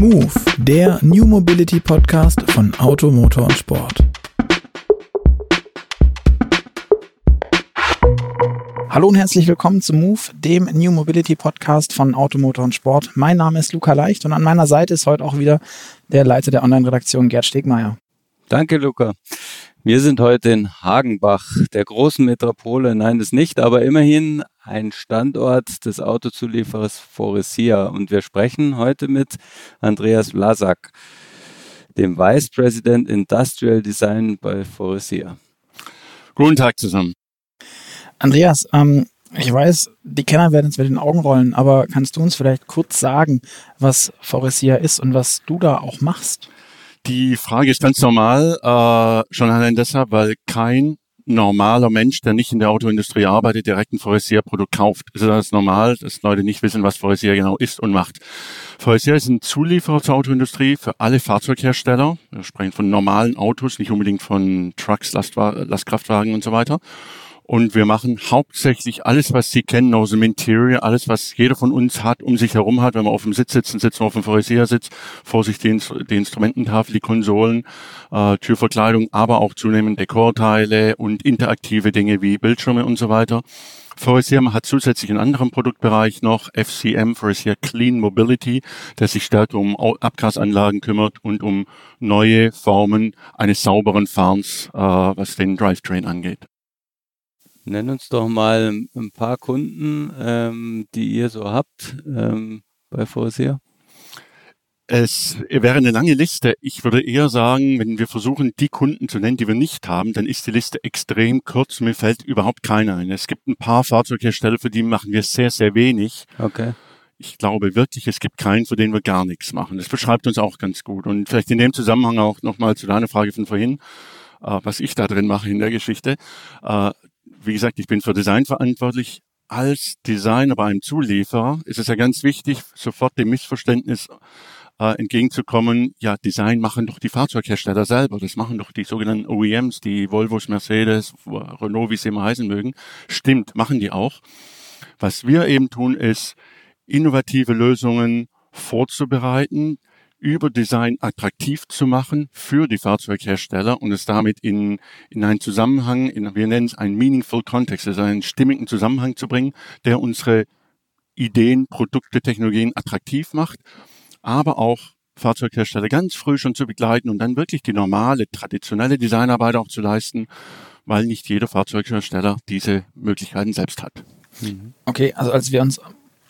Move, der New Mobility Podcast von Auto, Motor und Sport. Hallo und herzlich willkommen zu Move, dem New Mobility Podcast von Auto, Motor und Sport. Mein Name ist Luca Leicht und an meiner Seite ist heute auch wieder der Leiter der Online-Redaktion Gerd Stegmeier. Danke, Luca. Wir sind heute in Hagenbach, der großen Metropole. Nein, das nicht, aber immerhin ein Standort des Autozulieferers Foresia. Und wir sprechen heute mit Andreas Vlasak, dem Vice President Industrial Design bei Foresia. Guten Tag zusammen. Andreas, ähm, ich weiß, die Kenner werden jetzt mit den Augen rollen, aber kannst du uns vielleicht kurz sagen, was Foresia ist und was du da auch machst? Die Frage ist ganz normal, äh, schon allein deshalb, weil kein normaler Mensch, der nicht in der Autoindustrie arbeitet, direkt ein Forestier-Produkt kauft. Es ist das normal, dass Leute nicht wissen, was Forestier genau ist und macht. Forestier ist ein Zulieferer zur Autoindustrie für alle Fahrzeughersteller. Wir sprechen von normalen Autos, nicht unbedingt von Trucks, Lastkraftwagen und so weiter. Und wir machen hauptsächlich alles, was Sie kennen aus dem Interior, alles, was jeder von uns hat, um sich herum hat. Wenn wir auf dem Sitz sitzen, sitzen wir auf dem Faurecia-Sitz, vor sich die, die, Instrumententafel, die Konsolen, äh, Türverkleidung, aber auch zunehmend Dekorteile und interaktive Dinge wie Bildschirme und so weiter. Faurecia hat zusätzlich einen anderen Produktbereich noch, FCM, Faurecia Clean Mobility, der sich stärker um Abgasanlagen kümmert und um neue Formen eines sauberen Fahrens, äh, was den Drivetrain angeht. Nenn uns doch mal ein paar Kunden, ähm, die ihr so habt ähm, bei Forsia. Es wäre eine lange Liste. Ich würde eher sagen, wenn wir versuchen, die Kunden zu nennen, die wir nicht haben, dann ist die Liste extrem kurz. Mir fällt überhaupt keiner ein. Es gibt ein paar Fahrzeughersteller, für die machen wir sehr, sehr wenig. Okay. Ich glaube wirklich, es gibt keinen, für den wir gar nichts machen. Das beschreibt uns auch ganz gut. Und vielleicht in dem Zusammenhang auch nochmal zu deiner Frage von vorhin, äh, was ich da drin mache in der Geschichte. Wie gesagt, ich bin für Design verantwortlich. Als Designer bei einem Zulieferer ist es ja ganz wichtig, sofort dem Missverständnis äh, entgegenzukommen, ja, Design machen doch die Fahrzeughersteller selber. Das machen doch die sogenannten OEMs, die Volvos, Mercedes, Renault, wie sie immer heißen mögen. Stimmt, machen die auch. Was wir eben tun, ist, innovative Lösungen vorzubereiten, über Design attraktiv zu machen für die Fahrzeughersteller und es damit in, in einen Zusammenhang, in, wir nennen es einen meaningful context, also einen stimmigen Zusammenhang zu bringen, der unsere Ideen, Produkte, Technologien attraktiv macht, aber auch Fahrzeughersteller ganz früh schon zu begleiten und dann wirklich die normale, traditionelle Designarbeit auch zu leisten, weil nicht jeder Fahrzeughersteller diese Möglichkeiten selbst hat. Mhm. Okay, also als wir uns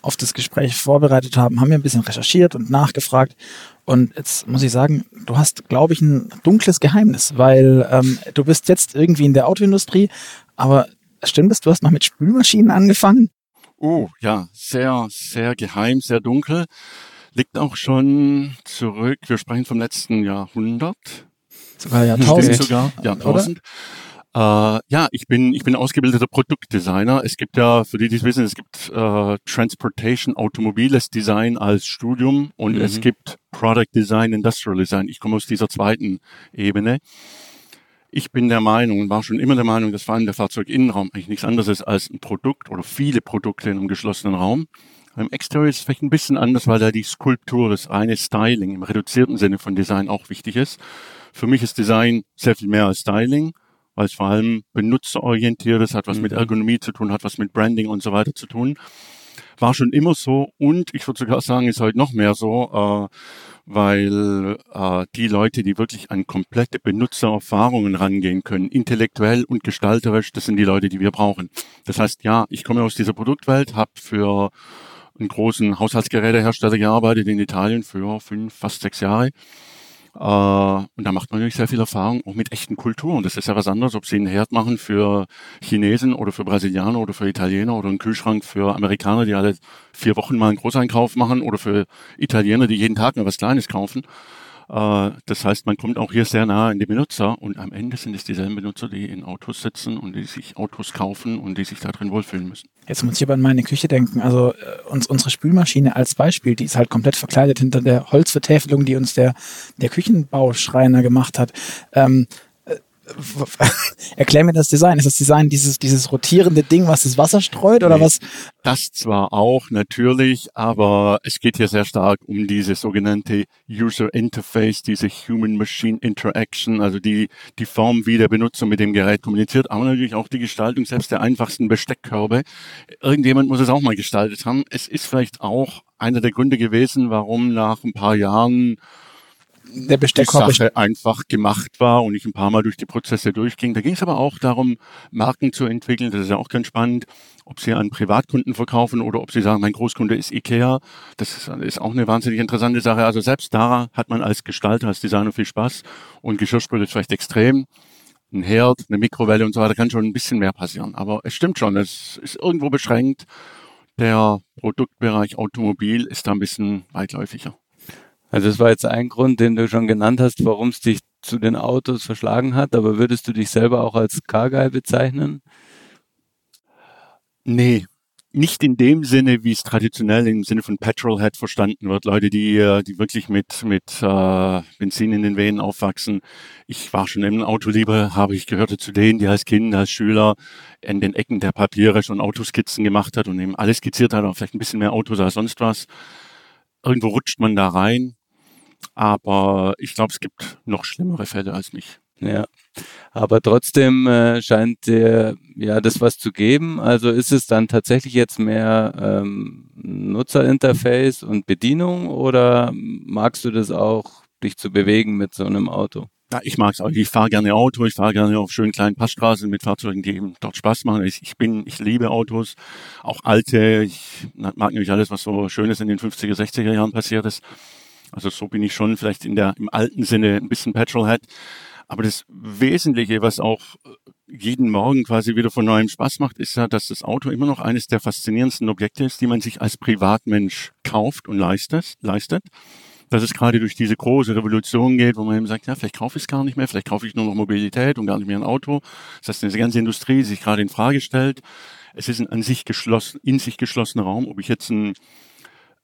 auf das Gespräch vorbereitet haben, haben wir ein bisschen recherchiert und nachgefragt. Und jetzt muss ich sagen, du hast, glaube ich, ein dunkles Geheimnis, weil ähm, du bist jetzt irgendwie in der Autoindustrie, aber stimmt es, du hast noch mit Spülmaschinen angefangen? Oh, ja, sehr, sehr geheim, sehr dunkel. Liegt auch schon zurück, wir sprechen vom letzten Jahrhundert. Sogar Jahrtausend. Sogar Jahrtausend. Oder? Äh, ja, ich bin, ich bin ausgebildeter Produktdesigner. Es gibt ja, für die, die es wissen, es gibt äh, Transportation, automobiles Design als Studium und mhm. es gibt Product Design, Industrial Design. Ich komme aus dieser zweiten Ebene. Ich bin der Meinung und war schon immer der Meinung, dass vor allem der Fahrzeuginnenraum eigentlich nichts anderes ist als ein Produkt oder viele Produkte in einem geschlossenen Raum. Im Exterior ist es vielleicht ein bisschen anders, weil da die Skulptur, das reine Styling im reduzierten Sinne von Design auch wichtig ist. Für mich ist Design sehr viel mehr als Styling weil es vor allem benutzerorientiert ist, hat was mhm. mit Ergonomie zu tun, hat was mit Branding und so weiter zu tun. War schon immer so und ich würde sogar sagen, ist heute noch mehr so, äh, weil äh, die Leute, die wirklich an komplette Benutzererfahrungen rangehen können, intellektuell und gestalterisch, das sind die Leute, die wir brauchen. Das heißt, ja, ich komme aus dieser Produktwelt, habe für einen großen Haushaltsgerätehersteller gearbeitet in Italien für fünf, fast sechs Jahre und da macht man natürlich sehr viel Erfahrung auch mit echten Kulturen. Das ist ja was anderes, ob sie einen Herd machen für Chinesen oder für Brasilianer oder für Italiener oder einen Kühlschrank für Amerikaner, die alle vier Wochen mal einen Großeinkauf machen oder für Italiener, die jeden Tag nur was Kleines kaufen. Äh, das heißt, man kommt auch hier sehr nah an die Benutzer und am Ende sind es dieselben Benutzer, die in Autos sitzen und die sich Autos kaufen und die sich da drin wohlfühlen müssen. Jetzt muss ich aber an meine Küche denken. Also äh, uns, unsere Spülmaschine als Beispiel, die ist halt komplett verkleidet hinter der Holzvertäfelung, die uns der, der Küchenbauschreiner gemacht hat. Ähm, äh, erklär mir das Design. Ist das Design dieses, dieses rotierende Ding, was das Wasser streut oder nee, was? Das zwar auch natürlich, aber es geht hier sehr stark um diese sogenannte User Interface, diese Human-Machine Interaction, also die, die Form, wie der Benutzer mit dem Gerät kommuniziert, aber natürlich auch die Gestaltung selbst der einfachsten Besteckkörbe. Irgendjemand muss es auch mal gestaltet haben. Es ist vielleicht auch einer der Gründe gewesen, warum nach ein paar Jahren der Besteckkorb die Sache einfach gemacht war und ich ein paar Mal durch die Prozesse durchging. Da ging es aber auch darum, Marken zu entwickeln. Das ist ja auch ganz spannend, ob sie an Privatkunden verkaufen oder ob sie sagen, mein Großkunde ist Ikea. Das ist auch eine wahnsinnig interessante Sache. Also selbst da hat man als Gestalter, als Designer viel Spaß und Geschirrspüler ist vielleicht extrem. Ein Herd, eine Mikrowelle und so weiter kann schon ein bisschen mehr passieren. Aber es stimmt schon, es ist irgendwo beschränkt. Der Produktbereich Automobil ist da ein bisschen weitläufiger. Also das war jetzt ein Grund, den du schon genannt hast, warum es dich zu den Autos verschlagen hat, aber würdest du dich selber auch als Car Guy bezeichnen? Nee, nicht in dem Sinne, wie es traditionell im Sinne von Petrolhead verstanden wird. Leute, die, äh, die wirklich mit, mit äh, Benzin in den Venen aufwachsen. Ich war schon im Autoliebe, habe ich gehörte zu denen, die als Kind, als Schüler in den Ecken der Papiere schon Autoskizzen gemacht hat und eben alles skizziert hat, aber vielleicht ein bisschen mehr Autos als sonst was. Irgendwo rutscht man da rein aber ich glaube, es gibt noch schlimmere Fälle als mich. Ja, aber trotzdem äh, scheint dir ja das was zu geben. Also ist es dann tatsächlich jetzt mehr ähm, Nutzerinterface und Bedienung oder magst du das auch, dich zu bewegen mit so einem Auto? Ja, ich mag es auch. Ich fahre gerne Auto. Ich fahre gerne auf schönen kleinen Passstraßen mit Fahrzeugen, die eben dort Spaß machen. Ich, ich bin, ich liebe Autos, auch alte. Ich mag natürlich alles, was so Schönes in den 50er, 60er Jahren passiert ist. Also so bin ich schon vielleicht in der, im alten Sinne ein bisschen Petrolhead. Aber das Wesentliche, was auch äh, jeden Morgen quasi wieder von neuem Spaß macht, ist ja, dass das Auto immer noch eines der faszinierendsten Objekte ist, die man sich als Privatmensch kauft und leistet, leistet. Dass es gerade durch diese große Revolution geht, wo man eben sagt, ja, vielleicht kaufe ich es gar nicht mehr, vielleicht kaufe ich nur noch Mobilität und gar nicht mehr ein Auto. Das heißt, diese ganze Industrie sich gerade in Frage stellt. Es ist ein an sich geschlossen, in sich geschlossener Raum, ob ich jetzt ein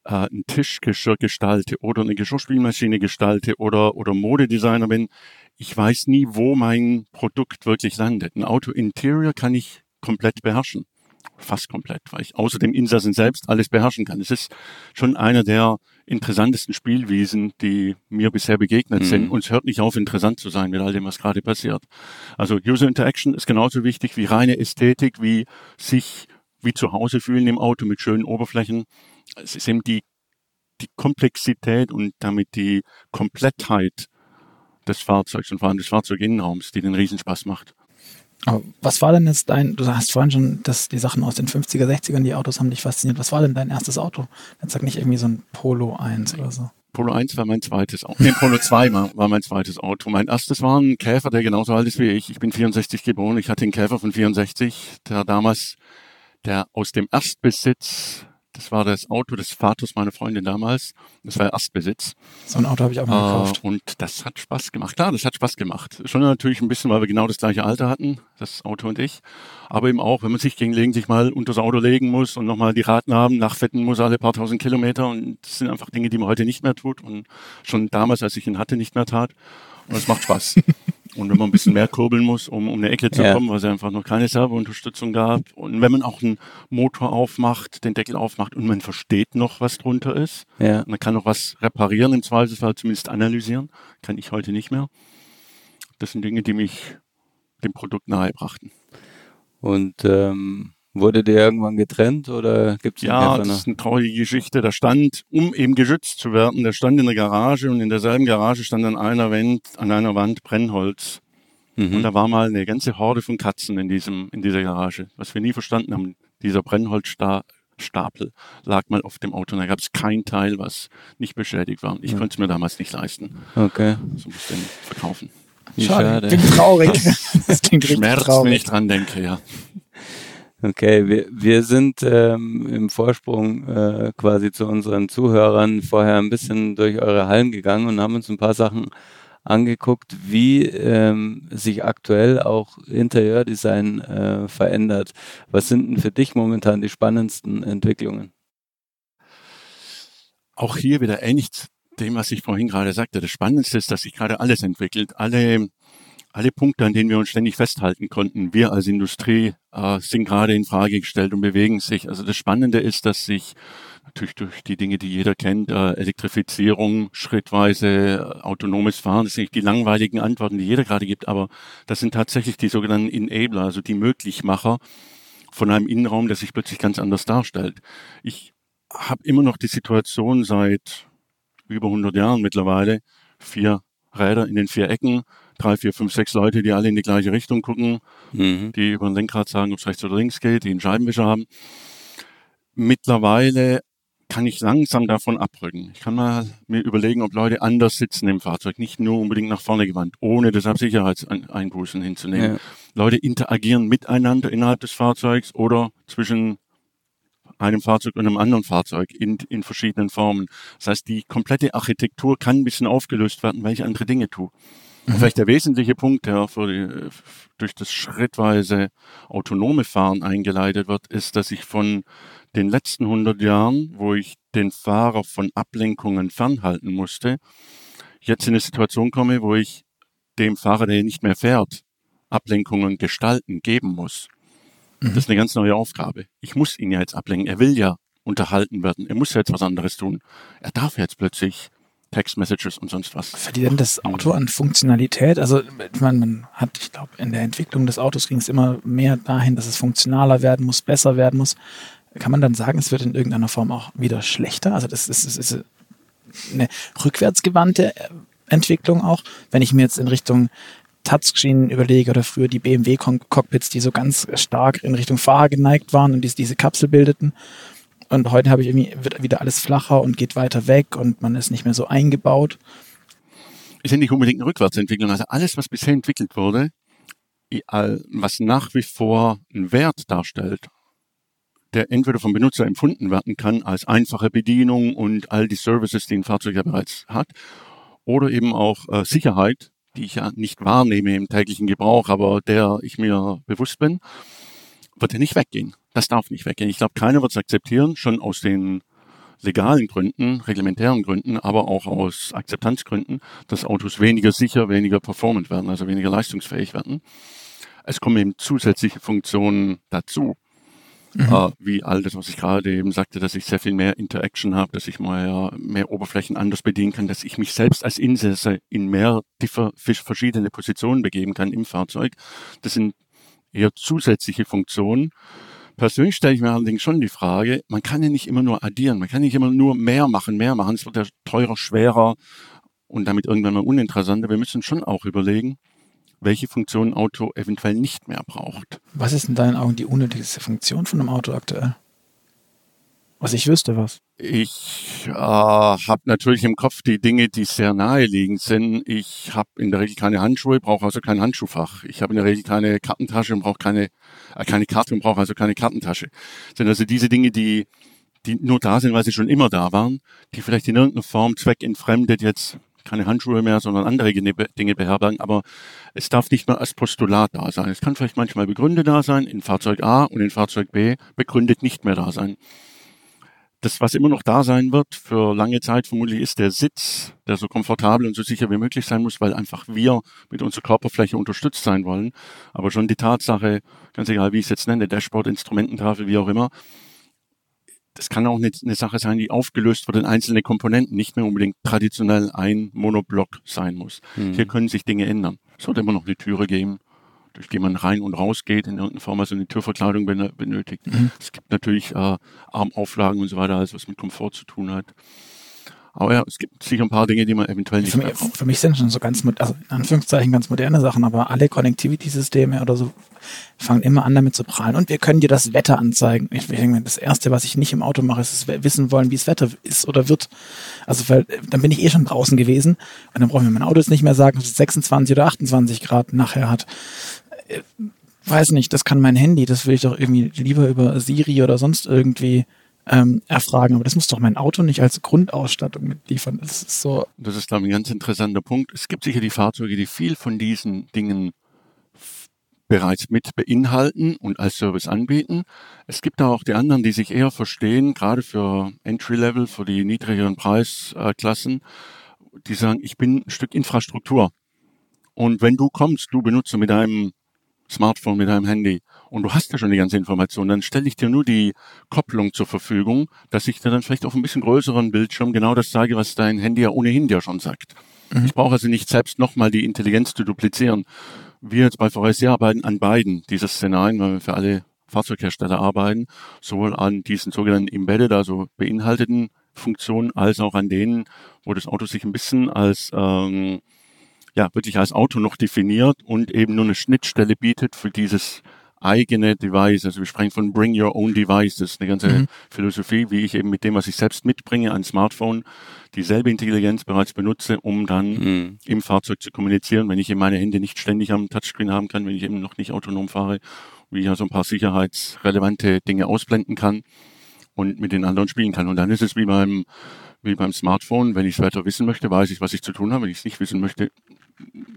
äh, ein Tischgeschirr gestalte oder eine Geschirrspülmaschine gestalte oder, oder Modedesigner bin, ich weiß nie, wo mein Produkt wirklich landet. Ein Auto Interior kann ich komplett beherrschen. Fast komplett, weil ich außer dem Insassen selbst alles beherrschen kann. Es ist schon einer der interessantesten Spielwiesen, die mir bisher begegnet mhm. sind. Und es hört nicht auf, interessant zu sein mit all dem, was gerade passiert. Also User Interaction ist genauso wichtig wie reine Ästhetik, wie sich wie zu Hause fühlen im Auto mit schönen Oberflächen es ist eben die, die Komplexität und damit die Komplettheit des Fahrzeugs und vor allem des Fahrzeuginnenraums, die den Riesenspaß macht. Aber was war denn jetzt dein, du hast vorhin schon, dass die Sachen aus den 50er, 60ern, die Autos haben dich fasziniert. Was war denn dein erstes Auto? Jetzt sag nicht irgendwie so ein Polo 1 oder so. Polo 1 war mein zweites Auto. Nee, Polo 2 war, war mein zweites Auto. Mein erstes war ein Käfer, der genauso alt ist wie ich. Ich bin 64 geboren. Ich hatte einen Käfer von 64, der damals, der aus dem Erstbesitz das war das Auto des Vaters meiner Freundin damals. Das war Erstbesitz. So ein Auto habe ich auch mal gekauft. und das hat Spaß gemacht. Klar, das hat Spaß gemacht. Schon natürlich ein bisschen, weil wir genau das gleiche Alter hatten, das Auto und ich. Aber eben auch, wenn man sich gelegentlich mal unter das Auto legen muss und nochmal die Radnaben nachfetten muss alle paar tausend Kilometer. Und das sind einfach Dinge, die man heute nicht mehr tut und schon damals, als ich ihn hatte, nicht mehr tat. Und es macht Spaß. Und wenn man ein bisschen mehr kurbeln muss, um um eine Ecke zu ja. kommen, weil es einfach noch keine Servounterstützung gab. Und wenn man auch einen Motor aufmacht, den Deckel aufmacht und man versteht noch, was drunter ist, ja. man kann noch was reparieren, im Zweifelsfall zumindest analysieren, kann ich heute nicht mehr. Das sind Dinge, die mich dem Produkt nahe brachten. Und ähm, Wurde der irgendwann getrennt oder gibt es Ja, das ist eine traurige Geschichte. Da stand, um eben geschützt zu werden, der stand in der Garage und in derselben Garage stand an einer Wand, an einer Wand Brennholz. Mhm. Und da war mal eine ganze Horde von Katzen in diesem, in dieser Garage. Was wir nie verstanden haben, dieser Brennholzstapel lag mal auf dem Auto und da gab es kein Teil, was nicht beschädigt war. Ich ja. konnte es mir damals nicht leisten. Okay. So musste ich den verkaufen. Schade. Schade. Klingt traurig. Das klingt Schmerz, traurig. wenn ich dran denke, ja. Okay, wir, wir sind ähm, im Vorsprung äh, quasi zu unseren Zuhörern vorher ein bisschen durch eure Hallen gegangen und haben uns ein paar Sachen angeguckt, wie ähm, sich aktuell auch Interieurdesign äh, verändert. Was sind denn für dich momentan die spannendsten Entwicklungen? Auch hier wieder ähnlich dem, was ich vorhin gerade sagte. Das Spannendste ist, dass sich gerade alles entwickelt. Alle alle Punkte, an denen wir uns ständig festhalten konnten, wir als Industrie äh, sind gerade in Frage gestellt und bewegen sich. Also das Spannende ist, dass sich natürlich durch die Dinge, die jeder kennt, äh, Elektrifizierung, schrittweise äh, autonomes Fahren, das sind nicht die langweiligen Antworten, die jeder gerade gibt, aber das sind tatsächlich die sogenannten Enabler, also die Möglichmacher von einem Innenraum, der sich plötzlich ganz anders darstellt. Ich habe immer noch die Situation seit über 100 Jahren mittlerweile, vier Räder in den vier Ecken, drei, vier, fünf, sechs Leute, die alle in die gleiche Richtung gucken, mhm. die über ein Lenkrad sagen, ob es rechts oder links geht, die einen Scheibenwischer haben. Mittlerweile kann ich langsam davon abrücken. Ich kann mal mir überlegen, ob Leute anders sitzen im Fahrzeug, nicht nur unbedingt nach vorne gewandt, ohne deshalb Sicherheitseinbußen hinzunehmen. Ja. Leute interagieren miteinander innerhalb des Fahrzeugs oder zwischen einem Fahrzeug und einem anderen Fahrzeug in, in verschiedenen Formen. Das heißt, die komplette Architektur kann ein bisschen aufgelöst werden, weil ich andere Dinge tue. Mhm. Vielleicht der wesentliche Punkt, der die, durch das schrittweise autonome Fahren eingeleitet wird, ist, dass ich von den letzten 100 Jahren, wo ich den Fahrer von Ablenkungen fernhalten musste, jetzt in eine Situation komme, wo ich dem Fahrer, der nicht mehr fährt, Ablenkungen gestalten, geben muss. Mhm. Das ist eine ganz neue Aufgabe. Ich muss ihn ja jetzt ablenken. Er will ja unterhalten werden. Er muss ja jetzt was anderes tun. Er darf jetzt plötzlich Text-Messages und sonst was. Verliert das Auto an Funktionalität? Also man, man hat, ich glaube, in der Entwicklung des Autos ging es immer mehr dahin, dass es funktionaler werden muss, besser werden muss. Kann man dann sagen, es wird in irgendeiner Form auch wieder schlechter? Also das ist, das ist eine rückwärtsgewandte Entwicklung auch. Wenn ich mir jetzt in Richtung Touchscreen überlege oder früher die BMW-Cockpits, die so ganz stark in Richtung Fahrer geneigt waren und diese Kapsel bildeten. Und heute habe ich irgendwie, wird wieder alles flacher und geht weiter weg und man ist nicht mehr so eingebaut. Ist ja nicht unbedingt eine Rückwärtsentwicklung. Also alles, was bisher entwickelt wurde, was nach wie vor einen Wert darstellt, der entweder vom Benutzer empfunden werden kann als einfache Bedienung und all die Services, die ein Fahrzeug ja bereits hat, oder eben auch äh, Sicherheit, die ich ja nicht wahrnehme im täglichen Gebrauch, aber der ich mir bewusst bin, wird ja nicht weggehen. Das darf nicht weggehen. Ich glaube, keiner wird es akzeptieren, schon aus den legalen Gründen, reglementären Gründen, aber auch aus Akzeptanzgründen, dass Autos weniger sicher, weniger performant werden, also weniger leistungsfähig werden. Es kommen eben zusätzliche Funktionen dazu, mhm. äh, wie all das, was ich gerade eben sagte, dass ich sehr viel mehr Interaction habe, dass ich mal mehr Oberflächen anders bedienen kann, dass ich mich selbst als Insasse in mehr verschiedene Positionen begeben kann im Fahrzeug. Das sind eher zusätzliche Funktionen, Persönlich stelle ich mir allerdings schon die Frage, man kann ja nicht immer nur addieren, man kann nicht immer nur mehr machen, mehr machen. Es wird ja teurer, schwerer und damit irgendwann mal uninteressanter. Wir müssen schon auch überlegen, welche Funktion ein Auto eventuell nicht mehr braucht. Was ist in deinen Augen die unnötigste Funktion von einem Auto aktuell? Was ich wüsste was. Ich äh, habe natürlich im Kopf die Dinge, die sehr naheliegend sind. Ich habe in der Regel keine Handschuhe, brauche also kein Handschuhfach. Ich habe in der Regel keine Kartentasche und brauche keine, äh, keine Karte und brauche also keine Kartentasche. Das sind also diese Dinge, die, die nur da sind, weil sie schon immer da waren, die vielleicht in irgendeiner Form zweckentfremdet jetzt keine Handschuhe mehr, sondern andere Dinge beherbergen. Aber es darf nicht mehr als Postulat da sein. Es kann vielleicht manchmal begründet da sein, in Fahrzeug A und in Fahrzeug B begründet nicht mehr da sein das, was immer noch da sein wird für lange Zeit, vermutlich ist der Sitz, der so komfortabel und so sicher wie möglich sein muss, weil einfach wir mit unserer Körperfläche unterstützt sein wollen. Aber schon die Tatsache, ganz egal wie ich es jetzt nenne, Dashboard, Instrumententafel, wie auch immer, das kann auch eine, eine Sache sein, die aufgelöst wird in einzelne Komponenten, nicht mehr unbedingt traditionell ein Monoblock sein muss. Hm. Hier können sich Dinge ändern. Es wird immer noch eine Türe geben, durch die man rein und raus geht, in irgendeiner Form also eine Türverkleidung benötigt. Mhm. Es gibt natürlich äh, Armauflagen und so weiter, alles was mit Komfort zu tun hat. Aber ja, es gibt sicher ein paar Dinge, die man eventuell nicht für mich, für mich sind schon so ganz, also in Anführungszeichen ganz moderne Sachen, aber alle Connectivity-Systeme oder so fangen immer an damit zu prahlen. Und wir können dir das Wetter anzeigen. Ich denke, das Erste, was ich nicht im Auto mache, ist wissen wollen, wie das Wetter ist oder wird. Also weil, dann bin ich eh schon draußen gewesen und dann brauchen wir mein Auto jetzt nicht mehr sagen, dass es 26 oder 28 Grad nachher hat weiß nicht, das kann mein Handy, das will ich doch irgendwie lieber über Siri oder sonst irgendwie ähm, erfragen. Aber das muss doch mein Auto nicht als Grundausstattung mitliefern. Das ist so. Das ist, glaube ich, ein ganz interessanter Punkt. Es gibt sicher die Fahrzeuge, die viel von diesen Dingen bereits mit beinhalten und als Service anbieten. Es gibt auch die anderen, die sich eher verstehen, gerade für Entry-Level, für die niedrigeren Preisklassen, die sagen, ich bin ein Stück Infrastruktur Und wenn du kommst, du benutzt mit deinem Smartphone, mit deinem Handy und du hast ja schon die ganze Information, dann stelle ich dir nur die Kopplung zur Verfügung, dass ich dir dann vielleicht auf ein bisschen größeren Bildschirm genau das sage, was dein Handy ja ohnehin dir schon sagt. Mhm. Ich brauche also nicht selbst nochmal die Intelligenz zu duplizieren. Wir jetzt bei VSC arbeiten an beiden dieser Szenarien, weil wir für alle Fahrzeughersteller arbeiten, sowohl an diesen sogenannten Embedded, also beinhalteten Funktionen, als auch an denen, wo das Auto sich ein bisschen als ähm, ja wirklich als Auto noch definiert und eben nur eine Schnittstelle bietet für dieses eigene Device. Also wir sprechen von Bring Your Own Device. Das ist eine ganze mhm. Philosophie, wie ich eben mit dem, was ich selbst mitbringe, ein Smartphone, dieselbe Intelligenz bereits benutze, um dann mhm. im Fahrzeug zu kommunizieren, wenn ich eben meine Hände nicht ständig am Touchscreen haben kann, wenn ich eben noch nicht autonom fahre, wie ich also ein paar sicherheitsrelevante Dinge ausblenden kann und mit den anderen spielen kann. Und dann ist es wie beim, wie beim Smartphone, wenn ich es weiter wissen möchte, weiß ich, was ich zu tun habe. Wenn ich es nicht wissen möchte,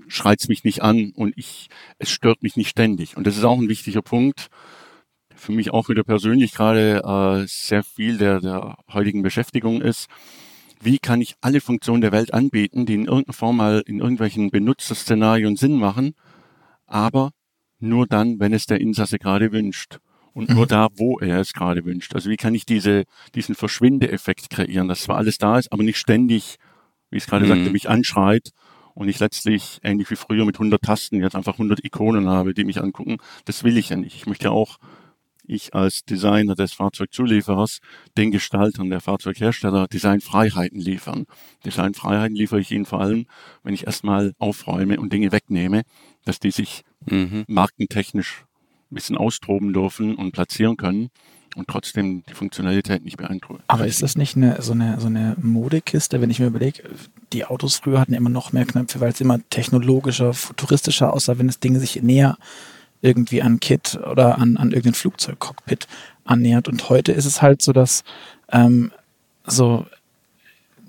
schreit es mich nicht an und ich, es stört mich nicht ständig. Und das ist auch ein wichtiger Punkt. Für mich auch wieder persönlich gerade äh, sehr viel der, der heutigen Beschäftigung ist. Wie kann ich alle Funktionen der Welt anbieten, die in irgendeiner Form mal in irgendwelchen Benutzerszenarien Sinn machen, aber nur dann, wenn es der Insasse gerade wünscht und nur mhm. da, wo er es gerade wünscht. Also wie kann ich diese, diesen Verschwindeeffekt kreieren, dass zwar alles da ist, aber nicht ständig, wie ich es gerade mhm. sagte, mich anschreit und ich letztlich ähnlich wie früher mit 100 Tasten jetzt einfach 100 Ikonen habe, die mich angucken. Das will ich ja nicht. Ich möchte ja auch, ich als Designer des Fahrzeugzulieferers, den Gestaltern der Fahrzeughersteller Designfreiheiten liefern. Designfreiheiten liefere ich ihnen vor allem, wenn ich erstmal aufräume und Dinge wegnehme, dass die sich mhm. markentechnisch ein bisschen austoben dürfen und platzieren können und trotzdem die Funktionalität nicht beeindrucken. Aber ist das nicht eine, so, eine, so eine Modekiste, wenn ich mir überlege, die Autos früher hatten immer noch mehr Knöpfe, weil es immer technologischer, futuristischer aussah, wenn das Ding sich näher irgendwie an Kit oder an, an irgendein Flugzeugcockpit annähert. Und heute ist es halt so, dass ähm, so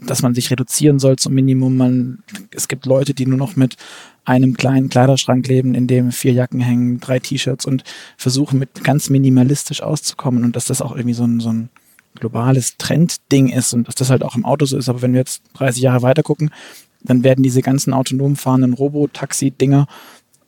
dass man sich reduzieren soll zum Minimum. Man, es gibt Leute, die nur noch mit einem kleinen Kleiderschrank leben, in dem vier Jacken hängen, drei T-Shirts und versuchen mit ganz minimalistisch auszukommen und dass das auch irgendwie so ein, so ein globales Trendding ist und dass das halt auch im Auto so ist. Aber wenn wir jetzt 30 Jahre weiter gucken, dann werden diese ganzen autonom fahrenden Robotaxi-Dinger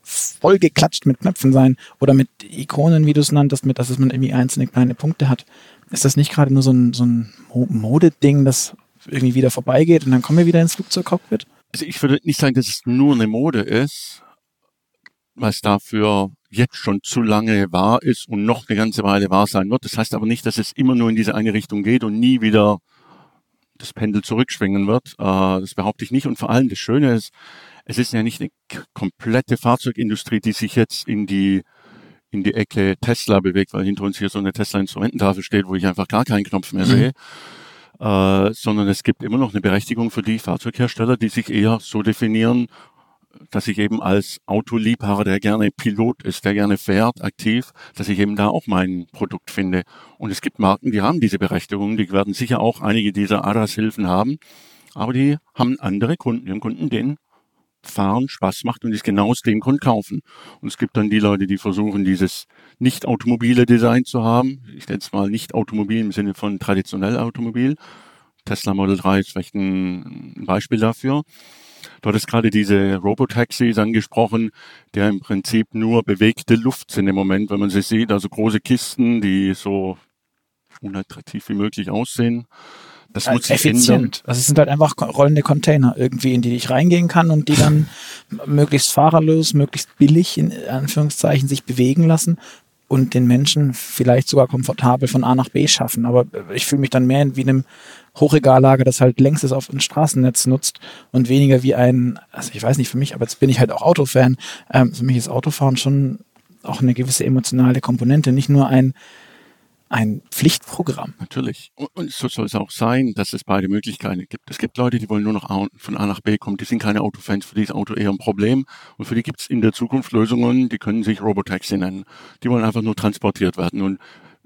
voll geklatscht mit Knöpfen sein oder mit Ikonen, wie du es nanntest, mit, dass man irgendwie einzelne kleine Punkte hat. Ist das nicht gerade nur so ein, so ein Modeding, das irgendwie wieder vorbeigeht und dann kommen wir wieder ins Flugzeugcockpit? Also ich würde nicht sagen, dass es nur eine Mode ist, was dafür jetzt schon zu lange wahr ist und noch eine ganze Weile wahr sein wird. Das heißt aber nicht, dass es immer nur in diese eine Richtung geht und nie wieder das Pendel zurückschwingen wird. Äh, das behaupte ich nicht. Und vor allem das Schöne ist, es ist ja nicht eine komplette Fahrzeugindustrie, die sich jetzt in die in die Ecke Tesla bewegt, weil hinter uns hier so eine Tesla-Instrumententafel steht, wo ich einfach gar keinen Knopf mehr mhm. Äh, sondern es gibt immer noch eine Berechtigung für die Fahrzeughersteller, die sich eher so definieren, dass ich eben als Autoliebhaber, der gerne Pilot ist, der gerne fährt, aktiv, dass ich eben da auch mein Produkt finde. Und es gibt Marken, die haben diese Berechtigung, die werden sicher auch einige dieser ADAS-Hilfen haben, aber die haben andere Kunden, die haben Kunden, denen Fahren Spaß macht und es genau aus dem Grund kaufen. Und es gibt dann die Leute, die versuchen, dieses nicht automobile Design zu haben. Ich nenne es mal nicht automobil im Sinne von traditionell Automobil. Tesla Model 3 ist vielleicht ein Beispiel dafür. Dort ist gerade diese Robotaxis angesprochen, der im Prinzip nur bewegte Luft sind im Moment, wenn man sie sieht. Also große Kisten, die so unattraktiv wie möglich aussehen. Das muss sich effizient. Also es sind halt einfach rollende Container irgendwie, in die ich reingehen kann und die dann möglichst fahrerlos, möglichst billig in Anführungszeichen sich bewegen lassen und den Menschen vielleicht sogar komfortabel von A nach B schaffen. Aber ich fühle mich dann mehr wie in einem Hochregallager, das halt längstes auf dem Straßennetz nutzt und weniger wie ein, also ich weiß nicht für mich, aber jetzt bin ich halt auch Autofan. Ähm, für mich ist Autofahren schon auch eine gewisse emotionale Komponente, nicht nur ein ein Pflichtprogramm. Natürlich. Und so soll es auch sein, dass es beide Möglichkeiten gibt. Es gibt Leute, die wollen nur noch von A nach B kommen, die sind keine Autofans, für die ist Auto eher ein Problem. Und für die gibt es in der Zukunft Lösungen, die können sich Robotaxi nennen. Die wollen einfach nur transportiert werden. Und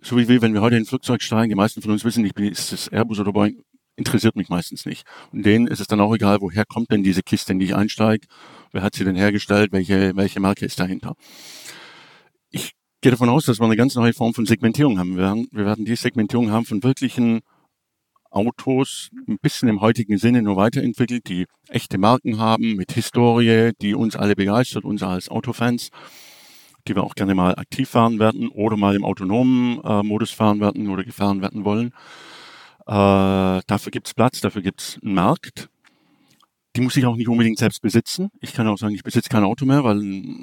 so wie wir, wenn wir heute in ein Flugzeug steigen, die meisten von uns wissen nicht, ist es Airbus oder Boeing, interessiert mich meistens nicht. Und denen ist es dann auch egal, woher kommt denn diese Kiste, in die ich einsteige, wer hat sie denn hergestellt, welche, welche Marke ist dahinter gehe davon aus, dass wir eine ganz neue Form von Segmentierung haben. Wir werden, wir werden die Segmentierung haben von wirklichen Autos ein bisschen im heutigen Sinne nur weiterentwickelt, die echte Marken haben, mit Historie, die uns alle begeistert, uns als Autofans, die wir auch gerne mal aktiv fahren werden oder mal im autonomen äh, Modus fahren werden oder gefahren werden wollen. Äh, dafür gibt's Platz, dafür gibt's einen Markt. Die muss ich auch nicht unbedingt selbst besitzen. Ich kann auch sagen, ich besitze kein Auto mehr, weil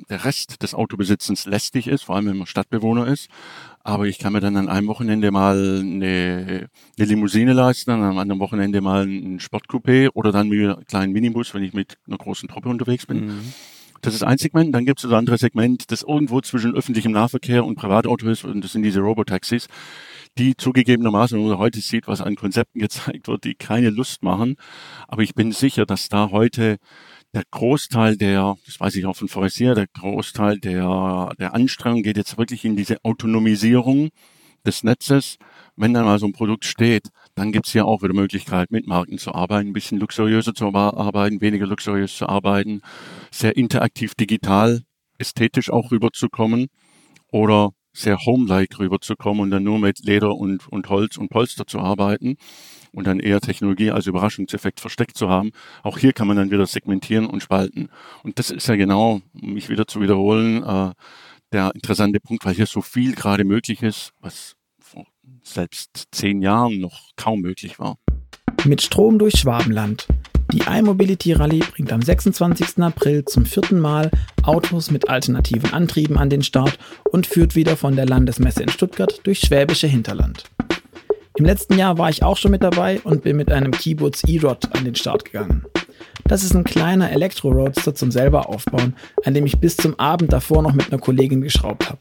der Rest des Autobesitzens lästig ist, vor allem wenn man Stadtbewohner ist. Aber ich kann mir dann an einem Wochenende mal eine, eine Limousine leisten, an einem anderen Wochenende mal ein Sportcoupé oder dann mit einem kleinen Minibus, wenn ich mit einer großen Truppe unterwegs bin. Mhm. Das ist ein Segment. Dann gibt es das andere Segment, das irgendwo zwischen öffentlichem Nahverkehr und Privatauto ist. Und das sind diese Robotaxis die zugegebenermaßen, wenn man heute sieht, was an Konzepten gezeigt wird, die keine Lust machen. Aber ich bin sicher, dass da heute der Großteil der, das weiß ich auch von Forestier, der Großteil der, der Anstrengung geht jetzt wirklich in diese Autonomisierung des Netzes. Wenn dann mal so ein Produkt steht, dann gibt's ja auch wieder Möglichkeit, mit Marken zu arbeiten, ein bisschen luxuriöser zu arbeiten, weniger luxuriös zu arbeiten, sehr interaktiv digital, ästhetisch auch rüberzukommen oder sehr home-like rüberzukommen und dann nur mit Leder und, und Holz und Polster zu arbeiten und dann eher Technologie als Überraschungseffekt versteckt zu haben. Auch hier kann man dann wieder segmentieren und spalten. Und das ist ja genau, um mich wieder zu wiederholen, äh, der interessante Punkt, weil hier so viel gerade möglich ist, was selbst zehn Jahren noch kaum möglich war. Mit Strom durch Schwabenland. Die iMobility Rallye bringt am 26. April zum vierten Mal Autos mit alternativen Antrieben an den Start und führt wieder von der Landesmesse in Stuttgart durch schwäbische Hinterland. Im letzten Jahr war ich auch schon mit dabei und bin mit einem Kibbutz E-Rod an den Start gegangen. Das ist ein kleiner Elektro-Roadster zum selber aufbauen, an dem ich bis zum Abend davor noch mit einer Kollegin geschraubt habe.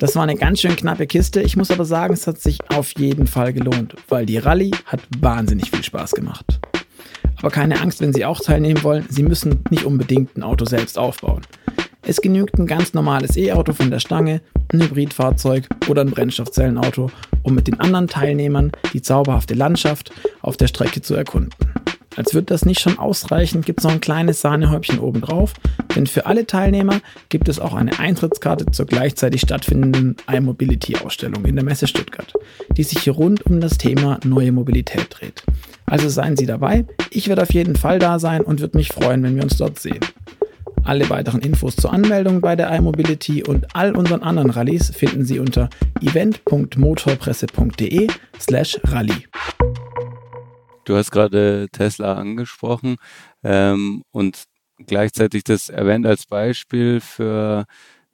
Das war eine ganz schön knappe Kiste. Ich muss aber sagen, es hat sich auf jeden Fall gelohnt, weil die Rallye hat wahnsinnig viel Spaß gemacht. Aber keine Angst, wenn Sie auch teilnehmen wollen, Sie müssen nicht unbedingt ein Auto selbst aufbauen. Es genügt ein ganz normales E-Auto von der Stange, ein Hybridfahrzeug oder ein Brennstoffzellenauto, um mit den anderen Teilnehmern die zauberhafte Landschaft auf der Strecke zu erkunden. Als würde das nicht schon ausreichen, gibt es noch ein kleines Sahnehäubchen obendrauf, denn für alle Teilnehmer gibt es auch eine Eintrittskarte zur gleichzeitig stattfindenden iMobility-Ausstellung in der Messe Stuttgart, die sich hier rund um das Thema neue Mobilität dreht. Also seien Sie dabei, ich werde auf jeden Fall da sein und würde mich freuen, wenn wir uns dort sehen. Alle weiteren Infos zur Anmeldung bei der iMobility und all unseren anderen Rallyes finden Sie unter event.motorpresse.de slash Rallye. Du hast gerade Tesla angesprochen ähm, und gleichzeitig das erwähnt als Beispiel für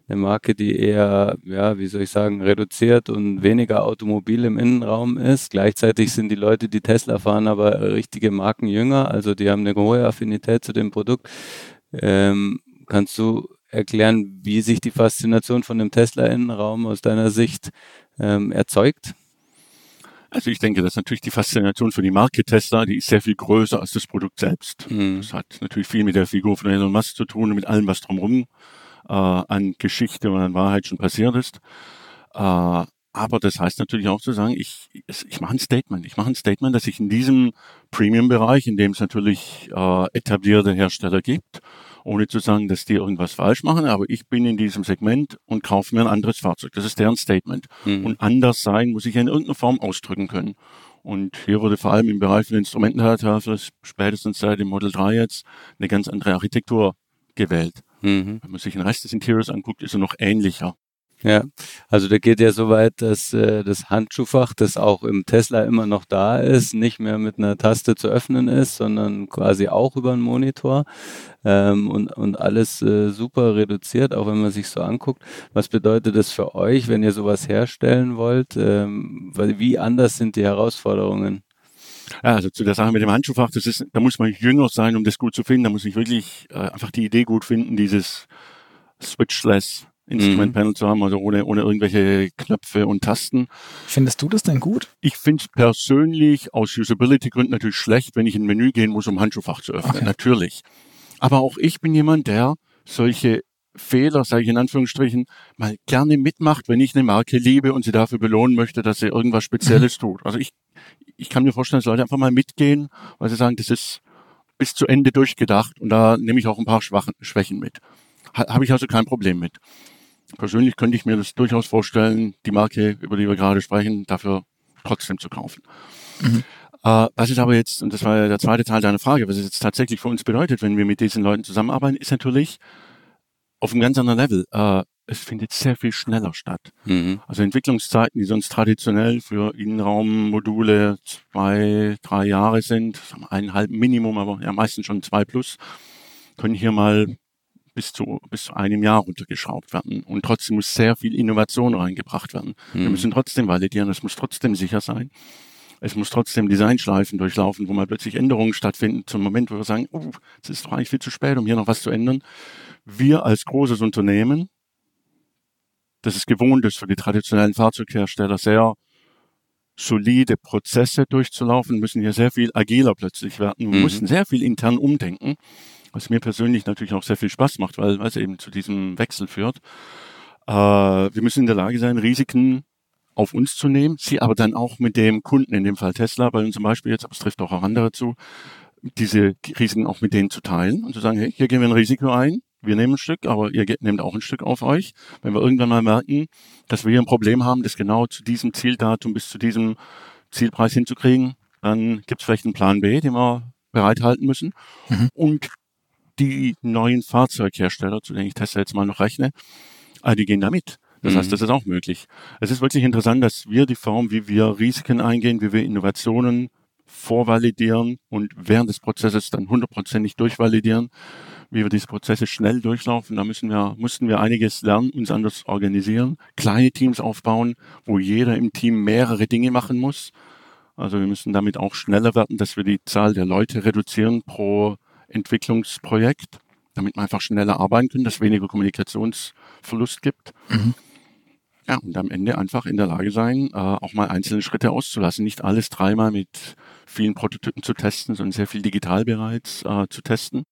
eine Marke, die eher, ja, wie soll ich sagen, reduziert und weniger automobil im Innenraum ist. Gleichzeitig sind die Leute, die Tesla fahren, aber richtige Markenjünger, also die haben eine hohe Affinität zu dem Produkt. Ähm, kannst du erklären, wie sich die Faszination von dem Tesla-Innenraum aus deiner Sicht ähm, erzeugt? Also ich denke, dass natürlich die Faszination für die Marke Tesla, die ist sehr viel größer als das Produkt selbst. Mhm. Das hat natürlich viel mit der Figur von Elon Musk zu tun und mit allem, was drumherum äh, an Geschichte und an Wahrheit schon passiert ist. Äh, aber das heißt natürlich auch zu sagen, ich, ich mache ein Statement. Ich mache ein Statement, dass ich in diesem Premium-Bereich, in dem es natürlich äh, etablierte Hersteller gibt, ohne zu sagen, dass die irgendwas falsch machen, aber ich bin in diesem Segment und kaufe mir ein anderes Fahrzeug. Das ist deren Statement. Mhm. Und anders sein muss ich in irgendeiner Form ausdrücken können. Und hier wurde vor allem im Bereich von Instrumentenhersteller spätestens seit dem Model 3 jetzt eine ganz andere Architektur gewählt. Mhm. Wenn man sich den Rest des Interiors anguckt, ist er noch ähnlicher. Ja, also da geht ja so weit, dass äh, das Handschuhfach, das auch im Tesla immer noch da ist, nicht mehr mit einer Taste zu öffnen ist, sondern quasi auch über einen Monitor ähm, und, und alles äh, super reduziert, auch wenn man sich so anguckt. Was bedeutet das für euch, wenn ihr sowas herstellen wollt? Ähm, wie anders sind die Herausforderungen? Ja, also zu der Sache mit dem Handschuhfach, das ist, da muss man jünger sein, um das gut zu finden. Da muss ich wirklich äh, einfach die Idee gut finden, dieses Switchless Instrumentpanel mhm. zu haben, also ohne, ohne irgendwelche Knöpfe und Tasten. Findest du das denn gut? Ich finde es persönlich aus Usability-Gründen natürlich schlecht, wenn ich in ein Menü gehen muss, um Handschuhfach zu öffnen. Okay. Natürlich. Aber auch ich bin jemand, der solche Fehler, sage ich in Anführungsstrichen, mal gerne mitmacht, wenn ich eine Marke liebe und sie dafür belohnen möchte, dass sie irgendwas Spezielles mhm. tut. Also ich ich kann mir vorstellen, dass Leute einfach mal mitgehen, weil sie sagen, das ist bis zu Ende durchgedacht und da nehme ich auch ein paar Schwachen, Schwächen mit. Ha, Habe ich also kein Problem mit. Persönlich könnte ich mir das durchaus vorstellen, die Marke, über die wir gerade sprechen, dafür trotzdem zu kaufen. Mhm. Äh, was ist aber jetzt, und das war ja der zweite Teil deiner Frage, was es jetzt tatsächlich für uns bedeutet, wenn wir mit diesen Leuten zusammenarbeiten, ist natürlich auf einem ganz anderen Level. Äh, es findet sehr viel schneller statt. Mhm. Also Entwicklungszeiten, die sonst traditionell für Innenraummodule zwei, drei Jahre sind, eineinhalb Minimum, aber ja meistens schon zwei plus, können hier mal bis zu, bis zu einem Jahr runtergeschraubt werden. Und trotzdem muss sehr viel Innovation reingebracht werden. Mhm. Wir müssen trotzdem validieren, es muss trotzdem sicher sein. Es muss trotzdem Designschleifen durchlaufen, wo mal plötzlich Änderungen stattfinden, zum Moment, wo wir sagen, oh, es ist doch eigentlich viel zu spät, um hier noch was zu ändern. Wir als großes Unternehmen, das es gewohnt ist für die traditionellen Fahrzeughersteller, sehr solide Prozesse durchzulaufen, müssen hier sehr viel agiler plötzlich werden. Wir mhm. mussten sehr viel intern umdenken was mir persönlich natürlich auch sehr viel Spaß macht, weil, es eben zu diesem Wechsel führt. Äh, wir müssen in der Lage sein, Risiken auf uns zu nehmen, sie aber dann auch mit dem Kunden, in dem Fall Tesla, bei uns zum Beispiel jetzt, aber es trifft auch, auch andere zu, diese Risiken auch mit denen zu teilen und zu sagen, hey, hier gehen wir ein Risiko ein, wir nehmen ein Stück, aber ihr nehmt auch ein Stück auf euch. Wenn wir irgendwann mal merken, dass wir hier ein Problem haben, das genau zu diesem Zieldatum bis zu diesem Zielpreis hinzukriegen, dann gibt es vielleicht einen Plan B, den wir bereithalten müssen. Mhm. Und die neuen Fahrzeughersteller, zu denen ich Tesla jetzt mal noch rechne, äh, die gehen da mit. Das mhm. heißt, das ist auch möglich. Es ist wirklich interessant, dass wir die Form, wie wir Risiken eingehen, wie wir Innovationen vorvalidieren und während des Prozesses dann hundertprozentig durchvalidieren, wie wir diese Prozesse schnell durchlaufen. Da müssen wir, mussten wir einiges lernen, uns anders organisieren, kleine Teams aufbauen, wo jeder im Team mehrere Dinge machen muss. Also wir müssen damit auch schneller werden, dass wir die Zahl der Leute reduzieren pro Entwicklungsprojekt, damit man einfach schneller arbeiten kann, dass es weniger Kommunikationsverlust gibt. Mhm. Ja, und am Ende einfach in der Lage sein, äh, auch mal einzelne Schritte auszulassen. Nicht alles dreimal mit vielen Prototypen zu testen, sondern sehr viel digital bereits äh, zu testen.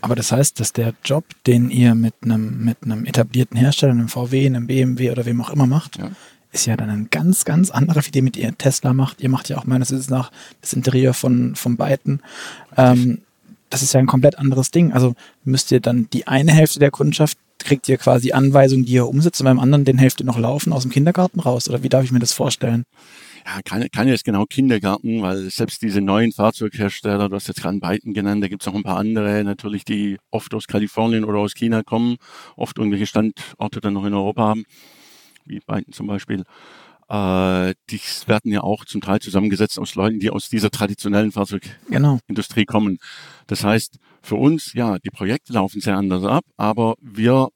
Aber das heißt, dass der Job, den ihr mit einem, mit einem etablierten Hersteller, einem VW, einem BMW oder wem auch immer macht, ja. ist ja dann ein ganz, ganz anderer, wie ihr mit ihr Tesla macht. Ihr macht ja auch meines Wissens nach das Interieur von, von beiden. Ähm, das ist ja ein komplett anderes Ding. Also müsst ihr dann die eine Hälfte der Kundschaft kriegt ihr quasi Anweisungen, die ihr umsetzt und beim anderen den Hälfte noch laufen aus dem Kindergarten raus? Oder wie darf ich mir das vorstellen? Ja, keine, keine ist genau Kindergarten, weil selbst diese neuen Fahrzeughersteller, du hast jetzt gerade Byton genannt, da gibt's noch ein paar andere, natürlich, die oft aus Kalifornien oder aus China kommen, oft irgendwelche Standorte dann noch in Europa haben, wie Byton zum Beispiel. Äh, die werden ja auch zum Teil zusammengesetzt aus Leuten, die aus dieser traditionellen Fahrzeugindustrie genau. kommen. Das heißt, für uns, ja, die Projekte laufen sehr anders ab, aber wir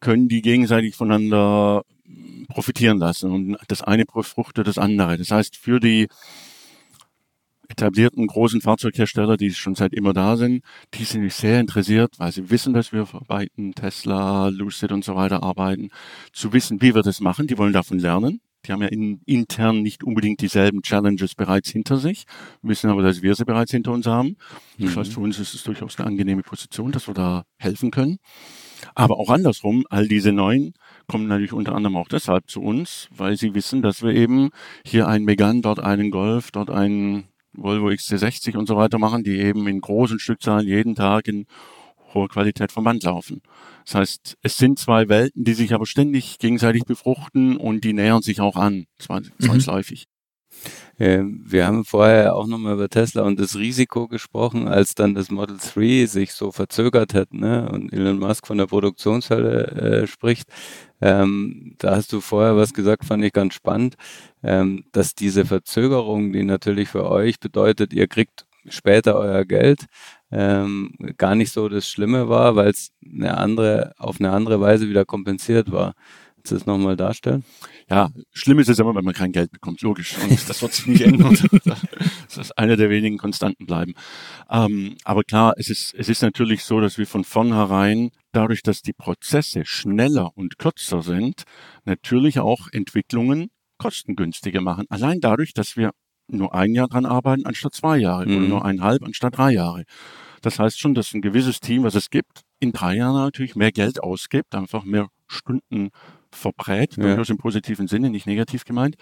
können die gegenseitig voneinander profitieren lassen und das eine befruchtet das andere. Das heißt, für die etablierten großen Fahrzeughersteller, die schon seit immer da sind, die sind sehr interessiert, weil sie wissen, dass wir bei Tesla, Lucid und so weiter arbeiten, zu wissen, wie wir das machen. Die wollen davon lernen. Die haben ja in, intern nicht unbedingt dieselben Challenges bereits hinter sich, wissen aber, dass wir sie bereits hinter uns haben. Das mhm. heißt, für uns ist es durchaus eine angenehme Position, dass wir da helfen können. Aber auch andersrum, all diese neuen kommen natürlich unter anderem auch deshalb zu uns, weil sie wissen, dass wir eben hier einen Megan, dort einen Golf, dort einen Volvo XC60 und so weiter machen, die eben in großen Stückzahlen jeden Tag in hoher Qualität vom Band laufen. Das heißt, es sind zwei Welten, die sich aber ständig gegenseitig befruchten und die nähern sich auch an, mhm. zwangsläufig. Mhm. Wir haben vorher auch nochmal über Tesla und das Risiko gesprochen, als dann das Model 3 sich so verzögert hat ne? und Elon Musk von der Produktionshölle äh, spricht. Ähm, da hast du vorher was gesagt, fand ich ganz spannend, ähm, dass diese Verzögerung, die natürlich für euch bedeutet, ihr kriegt später euer Geld, ähm, gar nicht so das Schlimme war, weil es eine andere, auf eine andere Weise wieder kompensiert war. Willst du das nochmal darstellen? Ja, schlimm ist es immer, wenn man kein Geld bekommt, logisch. Und das wird sich nicht ändern. Das ist einer der wenigen Konstanten bleiben. Ähm, aber klar, es ist, es ist natürlich so, dass wir von vornherein, dadurch, dass die Prozesse schneller und kürzer sind, natürlich auch Entwicklungen kostengünstiger machen. Allein dadurch, dass wir nur ein Jahr dran arbeiten anstatt zwei Jahre mhm. oder nur eineinhalb anstatt drei Jahre. Das heißt schon, dass ein gewisses Team, was es gibt, in drei Jahren natürlich mehr Geld ausgibt, einfach mehr Stunden verbrät, ja. durchaus im positiven Sinne, nicht negativ gemeint,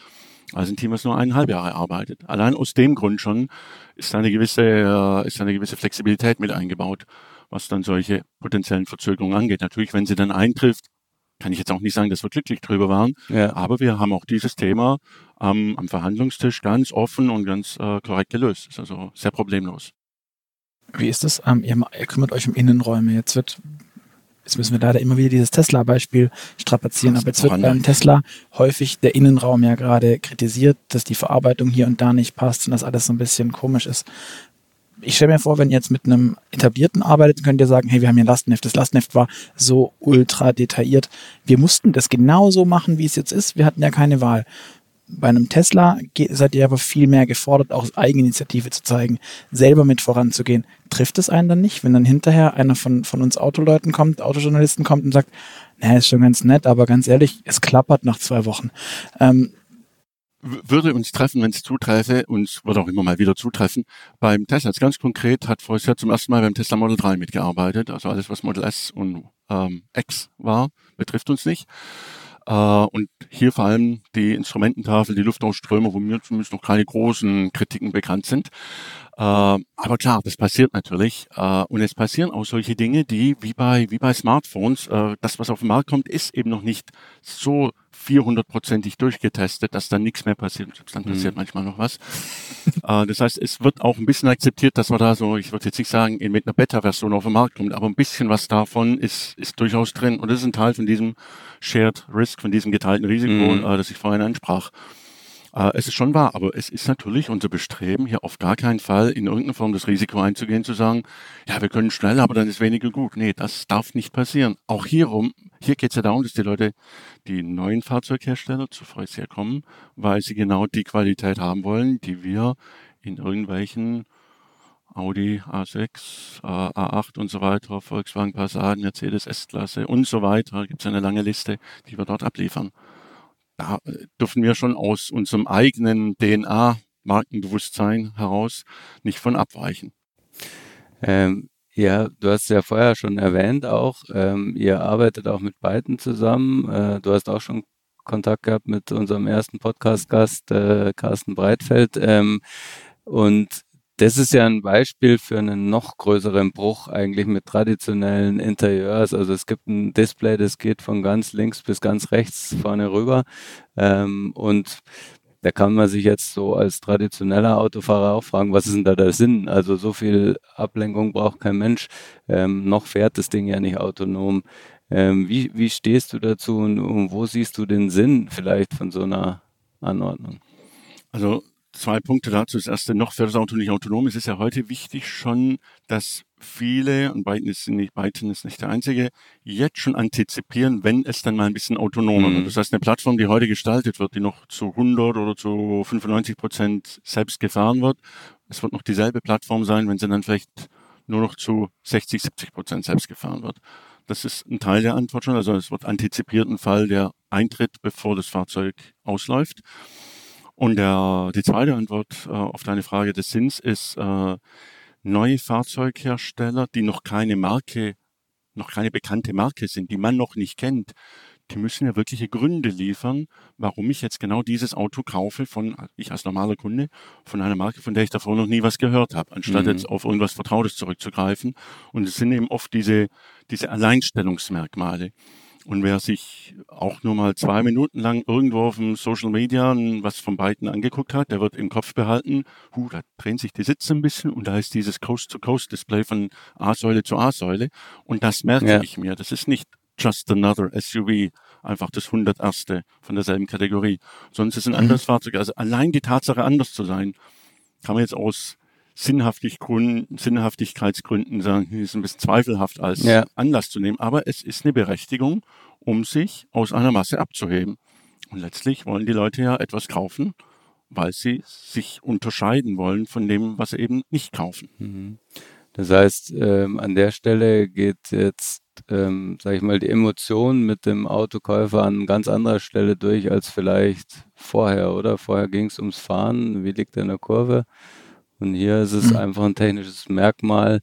als ein Team, was nur eineinhalb Jahre arbeitet. Allein aus dem Grund schon ist eine gewisse, äh, ist eine gewisse Flexibilität mit eingebaut, was dann solche potenziellen Verzögerungen angeht. Natürlich, wenn sie dann eintrifft, kann ich jetzt auch nicht sagen, dass wir glücklich drüber waren, ja. aber wir haben auch dieses Thema ähm, am Verhandlungstisch ganz offen und ganz äh, korrekt gelöst. Ist also sehr problemlos. Wie ist das? Ähm, ihr, ihr, kümmert euch um Innenräume. Jetzt wird, jetzt müssen wir leider immer wieder dieses Tesla-Beispiel strapazieren, aber jetzt wird beim Tesla häufig der Innenraum ja gerade kritisiert, dass die Verarbeitung hier und da nicht passt und dass alles so ein bisschen komisch ist ich stelle mir vor, wenn ihr jetzt mit einem etablierten arbeitet, könnt ihr sagen, hey, wir haben hier ein Lastenheft. Das Lastenheft war so ultra detailliert. Wir mussten das genauso machen, wie es jetzt ist. Wir hatten ja keine Wahl. Bei einem Tesla seid ihr aber viel mehr gefordert, auch Eigeninitiative zu zeigen, selber mit voranzugehen. Trifft es einen dann nicht, wenn dann hinterher einer von, von uns Autoleuten kommt, Autojournalisten kommt und sagt, naja, ist schon ganz nett, aber ganz ehrlich, es klappert nach zwei Wochen. Ähm, würde uns treffen, wenn es zuträfe, uns wird auch immer mal wieder zutreffen. Beim Tesla jetzt ganz konkret hat vorher zum ersten Mal beim Tesla Model 3 mitgearbeitet. Also alles, was Model S und ähm, X war, betrifft uns nicht. Äh, und hier vor allem die Instrumententafel, die Luftausströmer, wo mir zumindest noch keine großen Kritiken bekannt sind. Äh, aber klar, das passiert natürlich. Äh, und es passieren auch solche Dinge, die wie bei, wie bei Smartphones, äh, das, was auf den Markt kommt, ist eben noch nicht so 400-prozentig durchgetestet, dass dann nichts mehr passiert. Dann passiert mhm. manchmal noch was. das heißt, es wird auch ein bisschen akzeptiert, dass man da so, ich würde jetzt nicht sagen, mit einer Beta-Version auf den Markt kommt, aber ein bisschen was davon ist, ist durchaus drin. Und das ist ein Teil von diesem Shared Risk, von diesem geteilten Risiko, mhm. das ich vorhin ansprach. Äh, es ist schon wahr, aber es ist natürlich unser Bestreben, hier auf gar keinen Fall in irgendeiner Form das Risiko einzugehen, zu sagen, ja, wir können schnell, aber dann ist weniger gut. Nee, das darf nicht passieren. Auch hierum, hier geht es ja darum, dass die Leute, die neuen Fahrzeughersteller zu Freusher kommen, weil sie genau die Qualität haben wollen, die wir in irgendwelchen Audi A6, A8 und so weiter, Volkswagen Passat, Mercedes S-Klasse und so weiter, gibt es eine lange Liste, die wir dort abliefern da dürfen wir schon aus unserem eigenen DNA, Markenbewusstsein heraus nicht von abweichen. Ähm, ja, du hast ja vorher schon erwähnt auch, ähm, ihr arbeitet auch mit beiden zusammen. Äh, du hast auch schon Kontakt gehabt mit unserem ersten Podcast-Gast, äh, Carsten Breitfeld. Ähm, und das ist ja ein Beispiel für einen noch größeren Bruch eigentlich mit traditionellen Interieurs. Also es gibt ein Display, das geht von ganz links bis ganz rechts vorne rüber. Ähm, und da kann man sich jetzt so als traditioneller Autofahrer auch fragen, was ist denn da der Sinn? Also so viel Ablenkung braucht kein Mensch. Ähm, noch fährt das Ding ja nicht autonom. Ähm, wie, wie stehst du dazu und, und wo siehst du den Sinn vielleicht von so einer Anordnung? Also Zwei Punkte dazu. Das erste, noch das Auto nicht autonom. Es ist ja heute wichtig schon, dass viele, und Biden ist nicht, Biden ist nicht der einzige, jetzt schon antizipieren, wenn es dann mal ein bisschen autonomer wird. Mhm. Das heißt, eine Plattform, die heute gestaltet wird, die noch zu 100 oder zu 95 Prozent selbst gefahren wird, es wird noch dieselbe Plattform sein, wenn sie dann vielleicht nur noch zu 60, 70 Prozent selbst gefahren wird. Das ist ein Teil der Antwort schon. Also es wird antizipiert ein Fall, der eintritt, bevor das Fahrzeug ausläuft. Und der, die zweite Antwort äh, auf deine Frage des Sinns ist, äh, neue Fahrzeughersteller, die noch keine Marke, noch keine bekannte Marke sind, die man noch nicht kennt, die müssen ja wirkliche Gründe liefern, warum ich jetzt genau dieses Auto kaufe von, ich als normaler Kunde, von einer Marke, von der ich davor noch nie was gehört habe, anstatt mhm. jetzt auf irgendwas Vertrautes zurückzugreifen. Und es sind eben oft diese, diese Alleinstellungsmerkmale. Und wer sich auch nur mal zwei Minuten lang irgendwo auf dem Social Media was von beiden angeguckt hat, der wird im Kopf behalten, hu, da drehen sich die Sitze ein bisschen und da ist dieses Coast-to-Coast-Display von A-Säule zu A-Säule. Und das merke ja. ich mir. Das ist nicht just another SUV, einfach das hunderterste von derselben Kategorie. Sonst ist ein mhm. anderes Fahrzeug. Also allein die Tatsache, anders zu sein, kann man jetzt aus Sinnhaftigkeitsgründen sagen, ist ein bisschen zweifelhaft als ja. Anlass zu nehmen, aber es ist eine Berechtigung, um sich aus einer Masse abzuheben. Und letztlich wollen die Leute ja etwas kaufen, weil sie sich unterscheiden wollen von dem, was sie eben nicht kaufen. Mhm. Das heißt, ähm, an der Stelle geht jetzt, ähm, sage ich mal, die Emotion mit dem Autokäufer an ganz anderer Stelle durch als vielleicht vorher, oder? Vorher ging es ums Fahren, wie liegt er in der Kurve? Und hier ist es mhm. einfach ein technisches Merkmal,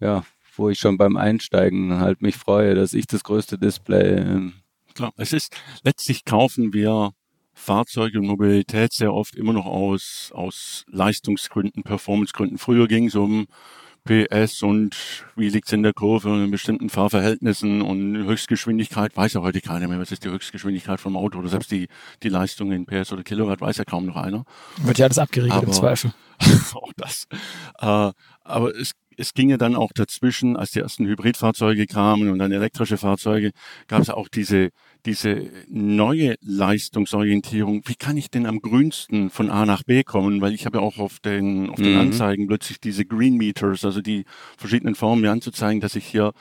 ja, wo ich schon beim Einsteigen halt mich freue, dass ich das größte Display. Ähm, Klar, es ist letztlich kaufen wir Fahrzeuge und Mobilität sehr oft immer noch aus, aus Leistungsgründen, Performancegründen. Früher ging es um PS und wie liegt's in der Kurve und in bestimmten Fahrverhältnissen und Höchstgeschwindigkeit weiß ja heute keiner mehr. Was ist die Höchstgeschwindigkeit vom Auto oder selbst die, die Leistung in PS oder Kilowatt weiß ja kaum noch einer. Wird ja alles abgeriegelt im Zweifel. auch das. Äh, aber es, es ging ja dann auch dazwischen, als die ersten Hybridfahrzeuge kamen und dann elektrische Fahrzeuge, gab es auch diese, diese neue Leistungsorientierung. Wie kann ich denn am grünsten von A nach B kommen? Weil ich habe ja auch auf den, auf den mhm. Anzeigen plötzlich diese Green Meters, also die verschiedenen Formen mir anzuzeigen, dass ich hier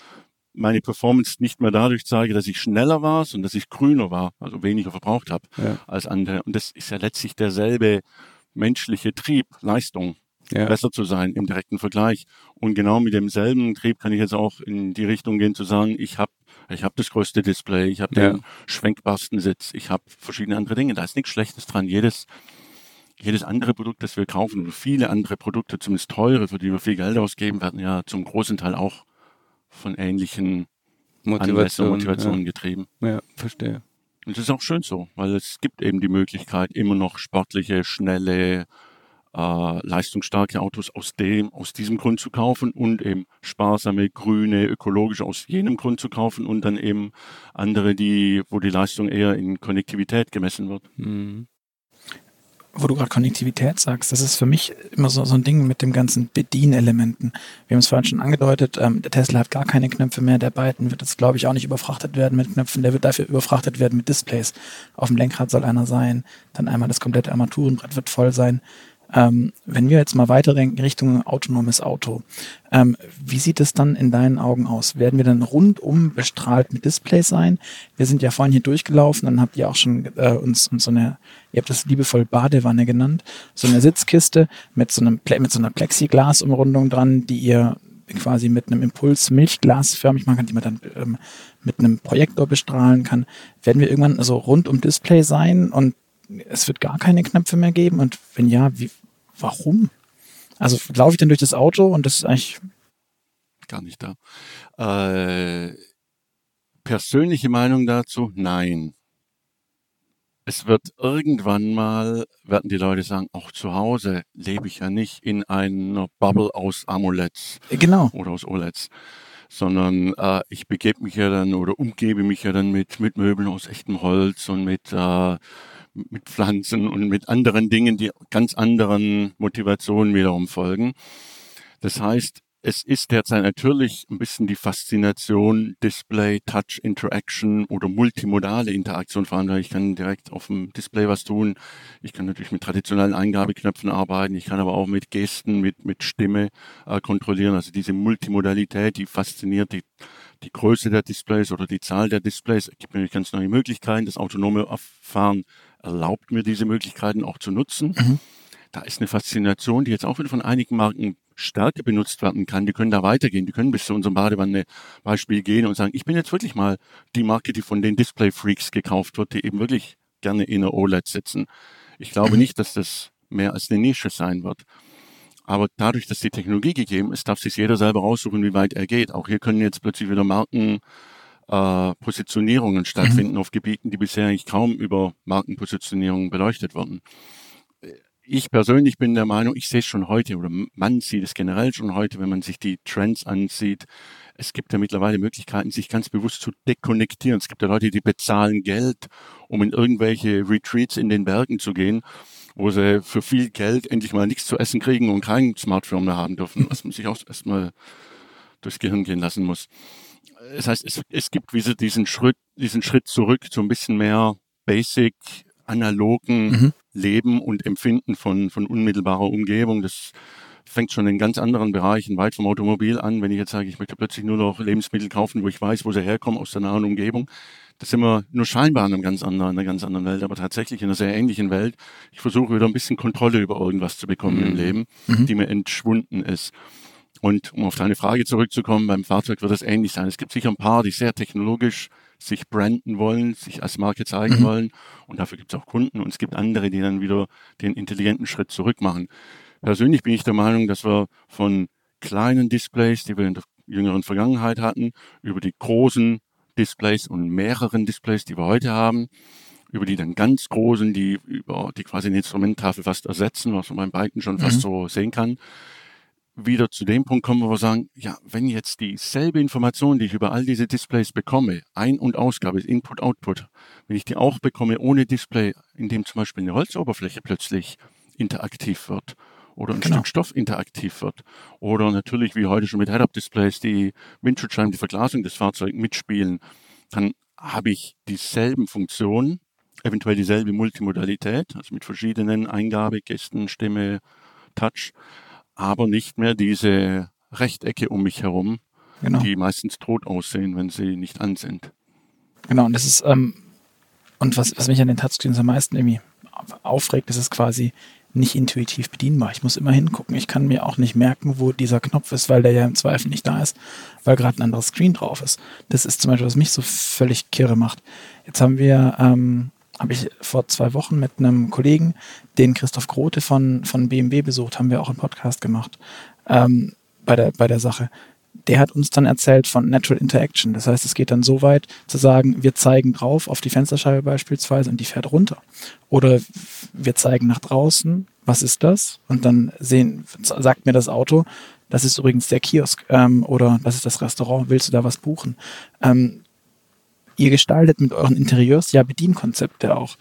meine Performance nicht mehr dadurch zeige, dass ich schneller war, sondern dass ich grüner war, also weniger verbraucht habe ja. als andere. Und das ist ja letztlich derselbe menschliche Trieb, Leistung ja. besser zu sein im direkten Vergleich. Und genau mit demselben Trieb kann ich jetzt auch in die Richtung gehen zu sagen, ich habe ich hab das größte Display, ich habe ja. den schwenkbarsten Sitz, ich habe verschiedene andere Dinge. Da ist nichts Schlechtes dran. Jedes, jedes andere Produkt, das wir kaufen, viele andere Produkte, zumindest teure, für die wir viel Geld ausgeben, werden ja zum großen Teil auch von ähnlichen Motivation, Motivationen ja. getrieben. Ja, verstehe. Und das ist auch schön so, weil es gibt eben die Möglichkeit, immer noch sportliche, schnelle, äh, leistungsstarke Autos aus dem, aus diesem Grund zu kaufen und eben sparsame, grüne, ökologische aus jenem Grund zu kaufen und dann eben andere, die, wo die Leistung eher in Konnektivität gemessen wird. Mhm wo du gerade Konnektivität sagst, das ist für mich immer so, so ein Ding mit dem ganzen Bedienelementen. Wir haben es vorhin schon angedeutet, ähm, der Tesla hat gar keine Knöpfe mehr, der Byton wird jetzt, glaube ich, auch nicht überfrachtet werden mit Knöpfen, der wird dafür überfrachtet werden mit Displays. Auf dem Lenkrad soll einer sein, dann einmal das komplette Armaturenbrett wird voll sein. Ähm, wenn wir jetzt mal weiterdenken Richtung autonomes Auto, ähm, wie sieht es dann in deinen Augen aus? Werden wir dann rundum bestrahlt mit Displays sein? Wir sind ja vorhin hier durchgelaufen, dann habt ihr auch schon äh, uns, uns so eine, ihr habt das liebevoll Badewanne genannt, so eine Sitzkiste mit so einem mit so einer Plexiglasumrundung dran, die ihr quasi mit einem Impuls milchglasförmig machen kann, die man dann ähm, mit einem Projektor bestrahlen kann. Werden wir irgendwann so rund um Display sein und es wird gar keine Knöpfe mehr geben? Und wenn ja, wie, warum? Also laufe ich denn durch das Auto und das ist eigentlich gar nicht da. Äh, persönliche Meinung dazu? Nein. Es wird irgendwann mal, werden die Leute sagen, auch zu Hause lebe ich ja nicht in einer Bubble aus AMOLEDs. Genau. Oder aus OLEDs. Sondern äh, ich begebe mich ja dann oder umgebe mich ja dann mit, mit Möbeln aus echtem Holz und mit äh, mit Pflanzen und mit anderen Dingen, die ganz anderen Motivationen wiederum folgen. Das heißt, es ist derzeit natürlich ein bisschen die Faszination Display, Touch, Interaction oder multimodale Interaktion vor allem. Ich kann direkt auf dem Display was tun. Ich kann natürlich mit traditionellen Eingabeknöpfen arbeiten. Ich kann aber auch mit Gesten, mit, mit Stimme äh, kontrollieren. Also diese Multimodalität, die fasziniert die, die Größe der Displays oder die Zahl der Displays. Gibt natürlich ganz neue Möglichkeiten. Das autonome Fahren erlaubt mir diese Möglichkeiten auch zu nutzen. Mhm. Da ist eine Faszination, die jetzt auch wieder von einigen Marken stärker benutzt werden kann. Die können da weitergehen. Die können bis zu unserem Badewanne-Beispiel gehen und sagen, ich bin jetzt wirklich mal die Marke, die von den Display-Freaks gekauft wird, die eben wirklich gerne in der OLED sitzen. Ich glaube mhm. nicht, dass das mehr als eine Nische sein wird. Aber dadurch, dass die Technologie gegeben ist, darf sich jeder selber raussuchen, wie weit er geht. Auch hier können jetzt plötzlich wieder Marken äh, Positionierungen stattfinden mhm. auf Gebieten, die bisher eigentlich kaum über Markenpositionierung beleuchtet wurden. Ich persönlich bin der Meinung, ich sehe es schon heute oder man sieht es generell schon heute, wenn man sich die Trends ansieht. Es gibt ja mittlerweile Möglichkeiten, sich ganz bewusst zu dekonnektieren. Es gibt ja Leute, die bezahlen Geld, um in irgendwelche Retreats in den Bergen zu gehen, wo sie für viel Geld endlich mal nichts zu essen kriegen und kein Smartphone mehr haben dürfen, was man sich auch erstmal durchs Gehirn gehen lassen muss das heißt, es, es gibt wie so diesen Schritt, diesen Schritt zurück zu ein bisschen mehr basic, analogen mhm. Leben und Empfinden von, von unmittelbarer Umgebung. Das fängt schon in ganz anderen Bereichen, weit vom Automobil an. Wenn ich jetzt sage, ich möchte plötzlich nur noch Lebensmittel kaufen, wo ich weiß, wo sie herkommen, aus der nahen Umgebung. Das sind wir nur scheinbar in, einem ganz anderen, in einer ganz anderen Welt, aber tatsächlich in einer sehr ähnlichen Welt. Ich versuche wieder ein bisschen Kontrolle über irgendwas zu bekommen mhm. im Leben, mhm. die mir entschwunden ist. Und um auf deine Frage zurückzukommen, beim Fahrzeug wird es ähnlich sein. Es gibt sicher ein paar, die sehr technologisch sich branden wollen, sich als Marke zeigen mhm. wollen. Und dafür gibt es auch Kunden. Und es gibt andere, die dann wieder den intelligenten Schritt zurück machen. Persönlich bin ich der Meinung, dass wir von kleinen Displays, die wir in der jüngeren Vergangenheit hatten, über die großen Displays und mehreren Displays, die wir heute haben, über die dann ganz großen, die über die quasi eine Instrumenttafel fast ersetzen, was man beim Biken schon mhm. fast so sehen kann, wieder zu dem Punkt kommen, wo wir sagen, ja, wenn jetzt dieselbe Information, die ich über all diese Displays bekomme, Ein- und Ausgabe, Input, Output, wenn ich die auch bekomme ohne Display, in dem zum Beispiel eine Holzoberfläche plötzlich interaktiv wird oder ein genau. Stück Stoff interaktiv wird oder natürlich wie heute schon mit Head-Up-Displays die Windschutzscheiben, die Verglasung des Fahrzeugs mitspielen, dann habe ich dieselben Funktionen, eventuell dieselbe Multimodalität, also mit verschiedenen Eingabe, Gesten, Stimme, Touch, aber nicht mehr diese Rechtecke um mich herum, genau. die meistens tot aussehen, wenn sie nicht an sind. Genau, und das ist, ähm, und was, was mich an den Touchscreens am meisten irgendwie aufregt, ist es quasi nicht intuitiv bedienbar. Ich muss immer hingucken. Ich kann mir auch nicht merken, wo dieser Knopf ist, weil der ja im Zweifel nicht da ist, weil gerade ein anderes Screen drauf ist. Das ist zum Beispiel, was mich so völlig kirre macht. Jetzt haben wir ähm, habe ich vor zwei Wochen mit einem Kollegen, den Christoph Grote von, von BMW besucht, haben wir auch einen Podcast gemacht ähm, bei, der, bei der Sache. Der hat uns dann erzählt von Natural Interaction. Das heißt, es geht dann so weit zu sagen, wir zeigen drauf auf die Fensterscheibe beispielsweise und die fährt runter. Oder wir zeigen nach draußen, was ist das? Und dann sehen, sagt mir das Auto, das ist übrigens der Kiosk ähm, oder das ist das Restaurant, willst du da was buchen? Ähm, Ihr gestaltet mit euren Interieurs ja Bedienkonzepte auch.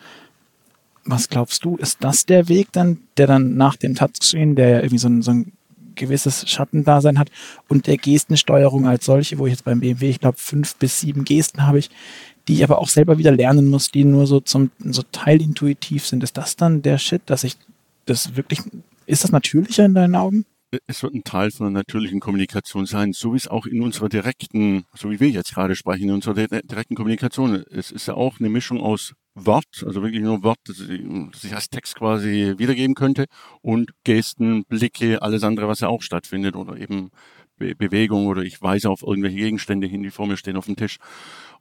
Was glaubst du, ist das der Weg dann, der dann nach dem Touchscreen, der ja irgendwie so ein, so ein gewisses Schattendasein hat und der Gestensteuerung als solche, wo ich jetzt beim BMW, ich glaube, fünf bis sieben Gesten habe ich, die ich aber auch selber wieder lernen muss, die nur so zum so teilintuitiv sind. Ist das dann der Shit, dass ich das wirklich, ist das natürlicher in deinen Augen? Es wird ein Teil von der natürlichen Kommunikation sein, so wie es auch in unserer direkten, so wie wir jetzt gerade sprechen, in unserer direkten Kommunikation. Es ist ja auch eine Mischung aus Wort, also wirklich nur Wort, das ich als Text quasi wiedergeben könnte, und Gesten, Blicke, alles andere, was ja auch stattfindet, oder eben Be Bewegung, oder ich weise auf irgendwelche Gegenstände hin, die vor mir stehen auf dem Tisch.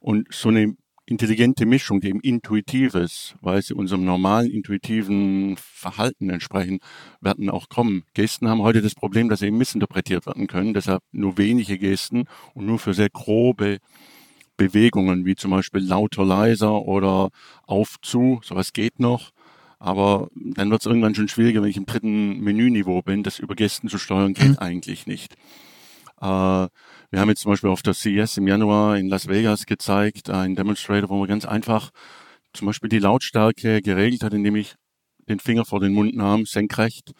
Und so eine intelligente Mischung, die eben intuitives, weil sie unserem normalen intuitiven Verhalten entsprechen, werden auch kommen. Gesten haben heute das Problem, dass sie eben missinterpretiert werden können, deshalb nur wenige Gesten und nur für sehr grobe Bewegungen, wie zum Beispiel lauter, leiser oder auf, zu, sowas geht noch. Aber dann wird es irgendwann schon schwieriger, wenn ich im dritten Menüniveau bin, das über Gesten zu steuern, geht mhm. eigentlich nicht. Äh, wir haben jetzt zum Beispiel auf der CES im Januar in Las Vegas gezeigt, ein Demonstrator, wo man ganz einfach zum Beispiel die Lautstärke geregelt hat, indem ich den Finger vor den Mund nahm, senkrecht,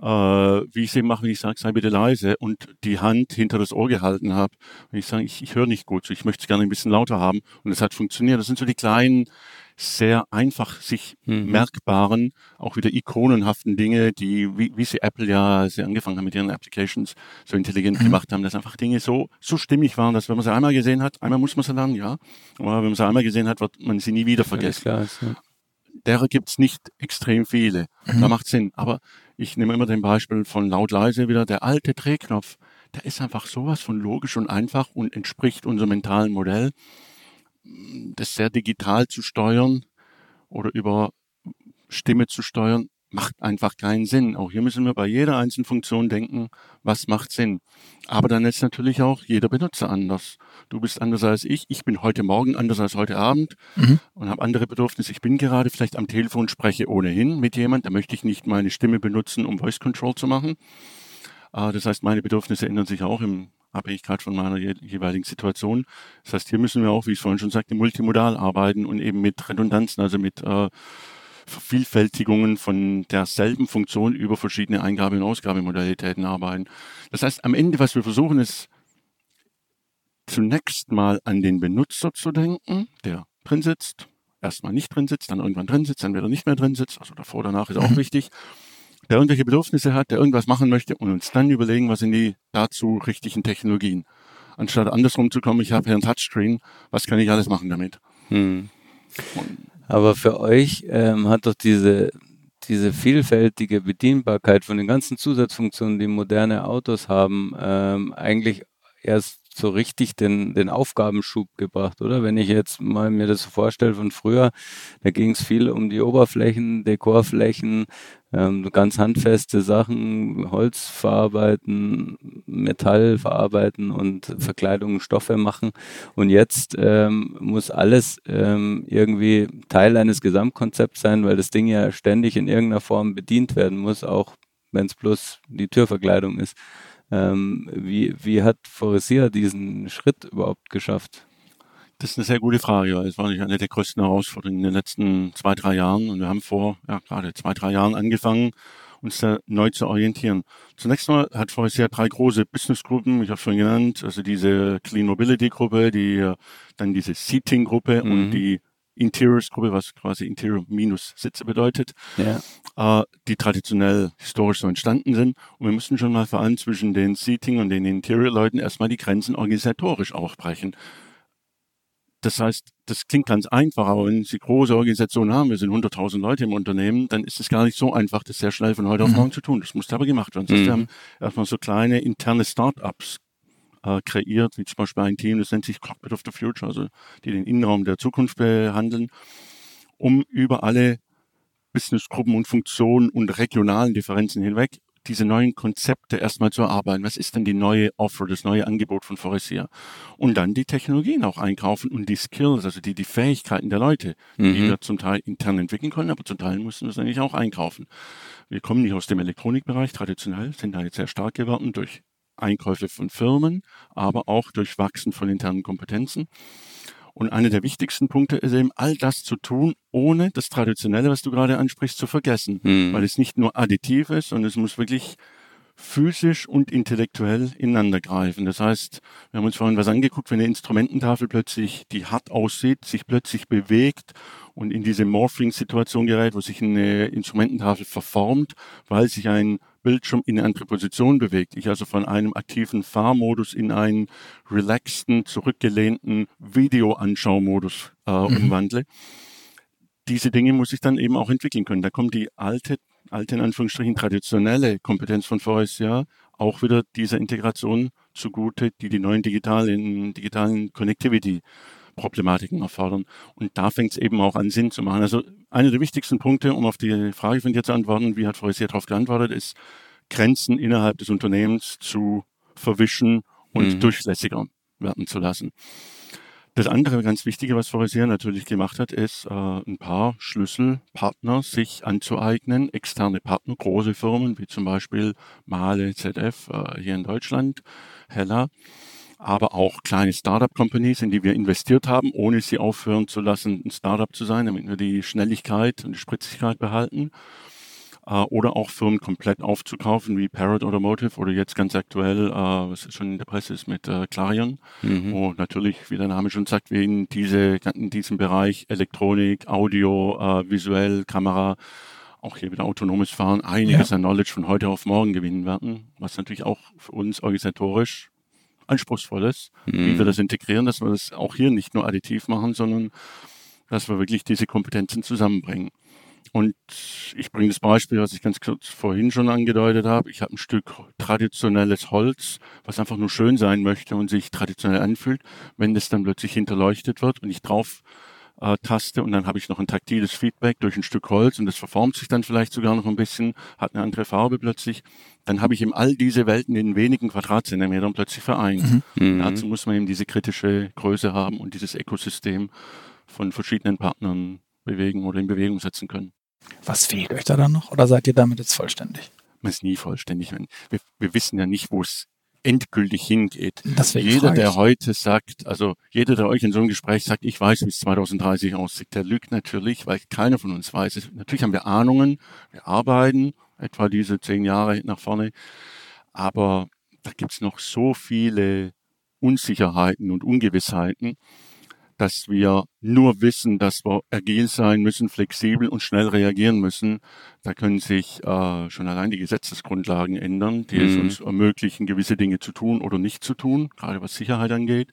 äh, wie ich es eben mache, wenn ich sage, sei bitte leise und die Hand hinter das Ohr gehalten habe. Wenn ich sage, ich, ich höre nicht gut, so ich möchte es gerne ein bisschen lauter haben und es hat funktioniert. Das sind so die kleinen sehr einfach sich mhm. merkbaren, auch wieder ikonenhaften Dinge, die, wie, wie sie Apple ja, sie angefangen haben mit ihren Applications, so intelligent mhm. gemacht haben, dass einfach Dinge so, so stimmig waren, dass wenn man sie einmal gesehen hat, einmal muss man sie lernen, ja, aber wenn man sie einmal gesehen hat, wird man sie nie wieder vergessen. Klar ist, ja. Derer gibt's nicht extrem viele. Mhm. Da macht Sinn. Aber ich nehme immer den Beispiel von laut leise wieder. Der alte Drehknopf, der ist einfach sowas von logisch und einfach und entspricht unserem mentalen Modell das sehr digital zu steuern oder über Stimme zu steuern, macht einfach keinen Sinn. Auch hier müssen wir bei jeder einzelnen Funktion denken, was macht Sinn. Aber dann ist natürlich auch jeder Benutzer anders. Du bist anders als ich. Ich bin heute Morgen anders als heute Abend mhm. und habe andere Bedürfnisse. Ich bin gerade vielleicht am Telefon, spreche ohnehin mit jemand. Da möchte ich nicht meine Stimme benutzen, um Voice Control zu machen. Ah, das heißt, meine Bedürfnisse ändern sich auch im Abhängigkeit von meiner jeweiligen Situation. Das heißt, hier müssen wir auch, wie ich vorhin schon sagte, multimodal arbeiten und eben mit Redundanzen, also mit äh, Vervielfältigungen von derselben Funktion über verschiedene Eingabe- und Ausgabemodalitäten arbeiten. Das heißt, am Ende, was wir versuchen, ist zunächst mal an den Benutzer zu denken, der drin sitzt, erstmal nicht drin sitzt, dann irgendwann drin sitzt, dann wieder nicht mehr drin sitzt, also davor, danach ist auch mhm. wichtig der irgendwelche Bedürfnisse hat, der irgendwas machen möchte und uns dann überlegen, was sind die dazu richtigen Technologien. Anstatt andersrum zu kommen, ich habe hier ein Touchscreen, was kann ich alles machen damit? Hm. Aber für euch ähm, hat doch diese, diese vielfältige Bedienbarkeit von den ganzen Zusatzfunktionen, die moderne Autos haben, ähm, eigentlich erst so richtig den, den Aufgabenschub gebracht, oder? Wenn ich jetzt mal mir das so vorstelle von früher, da ging es viel um die Oberflächen, Dekorflächen, ähm, ganz handfeste Sachen, Holz verarbeiten, Metall verarbeiten und Verkleidungen, Stoffe machen. Und jetzt ähm, muss alles ähm, irgendwie Teil eines Gesamtkonzepts sein, weil das Ding ja ständig in irgendeiner Form bedient werden muss, auch wenn es bloß die Türverkleidung ist. Ähm, wie, wie hat Foresia diesen Schritt überhaupt geschafft? Das ist eine sehr gute Frage. Es war nicht eine der größten Herausforderungen in den letzten zwei, drei Jahren. Und wir haben vor, ja, gerade zwei, drei Jahren angefangen, uns da neu zu orientieren. Zunächst mal hat Foresia drei große Businessgruppen, ich habe schon genannt, also diese Clean Mobility Gruppe, die dann diese Seating Gruppe mhm. und die Interiors Gruppe, was quasi Interior minus Sitze bedeutet, ja. äh, die traditionell historisch so entstanden sind. Und wir müssen schon mal vor allem zwischen den Seating und den Interior Leuten erstmal die Grenzen organisatorisch aufbrechen. Das heißt, das klingt ganz einfach, aber wenn Sie große Organisationen haben, wir sind 100.000 Leute im Unternehmen, dann ist es gar nicht so einfach, das sehr schnell von heute auf mhm. morgen zu tun. Das muss aber gemacht werden. Mhm. Wir haben erstmal so kleine interne Startups äh, kreiert, wie zum Beispiel ein Team, das nennt sich Cockpit of the Future, also die den Innenraum der Zukunft behandeln, um über alle Businessgruppen und Funktionen und regionalen Differenzen hinweg diese neuen Konzepte erstmal zu erarbeiten. Was ist denn die neue Offer, das neue Angebot von Foresia? Und dann die Technologien auch einkaufen und die Skills, also die, die Fähigkeiten der Leute, mhm. die wir zum Teil intern entwickeln können, aber zum Teil müssen wir es eigentlich auch einkaufen. Wir kommen nicht aus dem Elektronikbereich traditionell, sind da jetzt sehr stark geworden durch Einkäufe von Firmen, aber auch durch Wachsen von internen Kompetenzen. Und einer der wichtigsten Punkte ist eben, all das zu tun, ohne das Traditionelle, was du gerade ansprichst, zu vergessen. Mhm. Weil es nicht nur additiv ist, sondern es muss wirklich physisch und intellektuell ineinander greifen. Das heißt, wir haben uns vorhin was angeguckt, wenn eine Instrumententafel plötzlich, die hart aussieht, sich plötzlich bewegt und in diese Morphing-Situation gerät, wo sich eine Instrumententafel verformt, weil sich ein Bildschirm in eine andere Position bewegt. Ich also von einem aktiven Fahrmodus in einen relaxten, zurückgelehnten Videoanschaumodus äh, mhm. umwandle. Diese Dinge muss ich dann eben auch entwickeln können. Da kommt die alte, alte in Anführungsstrichen traditionelle Kompetenz von Jahr auch wieder dieser Integration zugute, die die neuen digitalen, digitalen Connectivity Problematiken erfordern. Und da fängt es eben auch an, Sinn zu machen. Also einer der wichtigsten Punkte, um auf die Frage von dir zu antworten, wie hat Frau sehr darauf geantwortet, ist, Grenzen innerhalb des Unternehmens zu verwischen und mhm. durchlässiger werden zu lassen. Das andere ganz Wichtige, was Foresier natürlich gemacht hat, ist, äh, ein paar Schlüsselpartner sich anzueignen, externe Partner, große Firmen wie zum Beispiel Male, ZF äh, hier in Deutschland, Hella, aber auch kleine Startup-Companies, in die wir investiert haben, ohne sie aufhören zu lassen, ein Startup zu sein, damit wir die Schnelligkeit und die Spritzigkeit behalten. Äh, oder auch Firmen komplett aufzukaufen, wie Parrot Automotive oder jetzt ganz aktuell, äh, was schon in der Presse ist, mit äh, Clarion, mhm. wo natürlich, wie der Name schon sagt, wir in, diese, in diesem Bereich Elektronik, Audio, visuell, Kamera, auch hier wieder autonomes Fahren, einiges ja. an Knowledge von heute auf morgen gewinnen werden, was natürlich auch für uns organisatorisch Anspruchsvolles, mhm. wie wir das integrieren, dass wir das auch hier nicht nur additiv machen, sondern dass wir wirklich diese Kompetenzen zusammenbringen. Und ich bringe das Beispiel, was ich ganz kurz vorhin schon angedeutet habe. Ich habe ein Stück traditionelles Holz, was einfach nur schön sein möchte und sich traditionell anfühlt. Wenn das dann plötzlich hinterleuchtet wird und ich drauf äh, Taste und dann habe ich noch ein taktiles Feedback durch ein Stück Holz und das verformt sich dann vielleicht sogar noch ein bisschen, hat eine andere Farbe plötzlich. Dann habe ich eben all diese Welten in wenigen Quadratzentimetern plötzlich vereint. Mhm. Dazu muss man eben diese kritische Größe haben und dieses Ökosystem von verschiedenen Partnern bewegen oder in Bewegung setzen können. Was fehlt euch da dann noch oder seid ihr damit jetzt vollständig? Man ist nie vollständig. Wir, wir wissen ja nicht, wo es endgültig hingeht. Deswegen jeder, der heute sagt, also jeder, der euch in so einem Gespräch sagt, ich weiß, wie es 2030 aussieht, der lügt natürlich, weil keiner von uns weiß. Natürlich haben wir Ahnungen, wir arbeiten etwa diese zehn Jahre nach vorne, aber da gibt's noch so viele Unsicherheiten und Ungewissheiten dass wir nur wissen, dass wir agil sein müssen, flexibel und schnell reagieren müssen. Da können sich äh, schon allein die Gesetzesgrundlagen ändern, die mhm. es uns ermöglichen, gewisse Dinge zu tun oder nicht zu tun, gerade was Sicherheit angeht.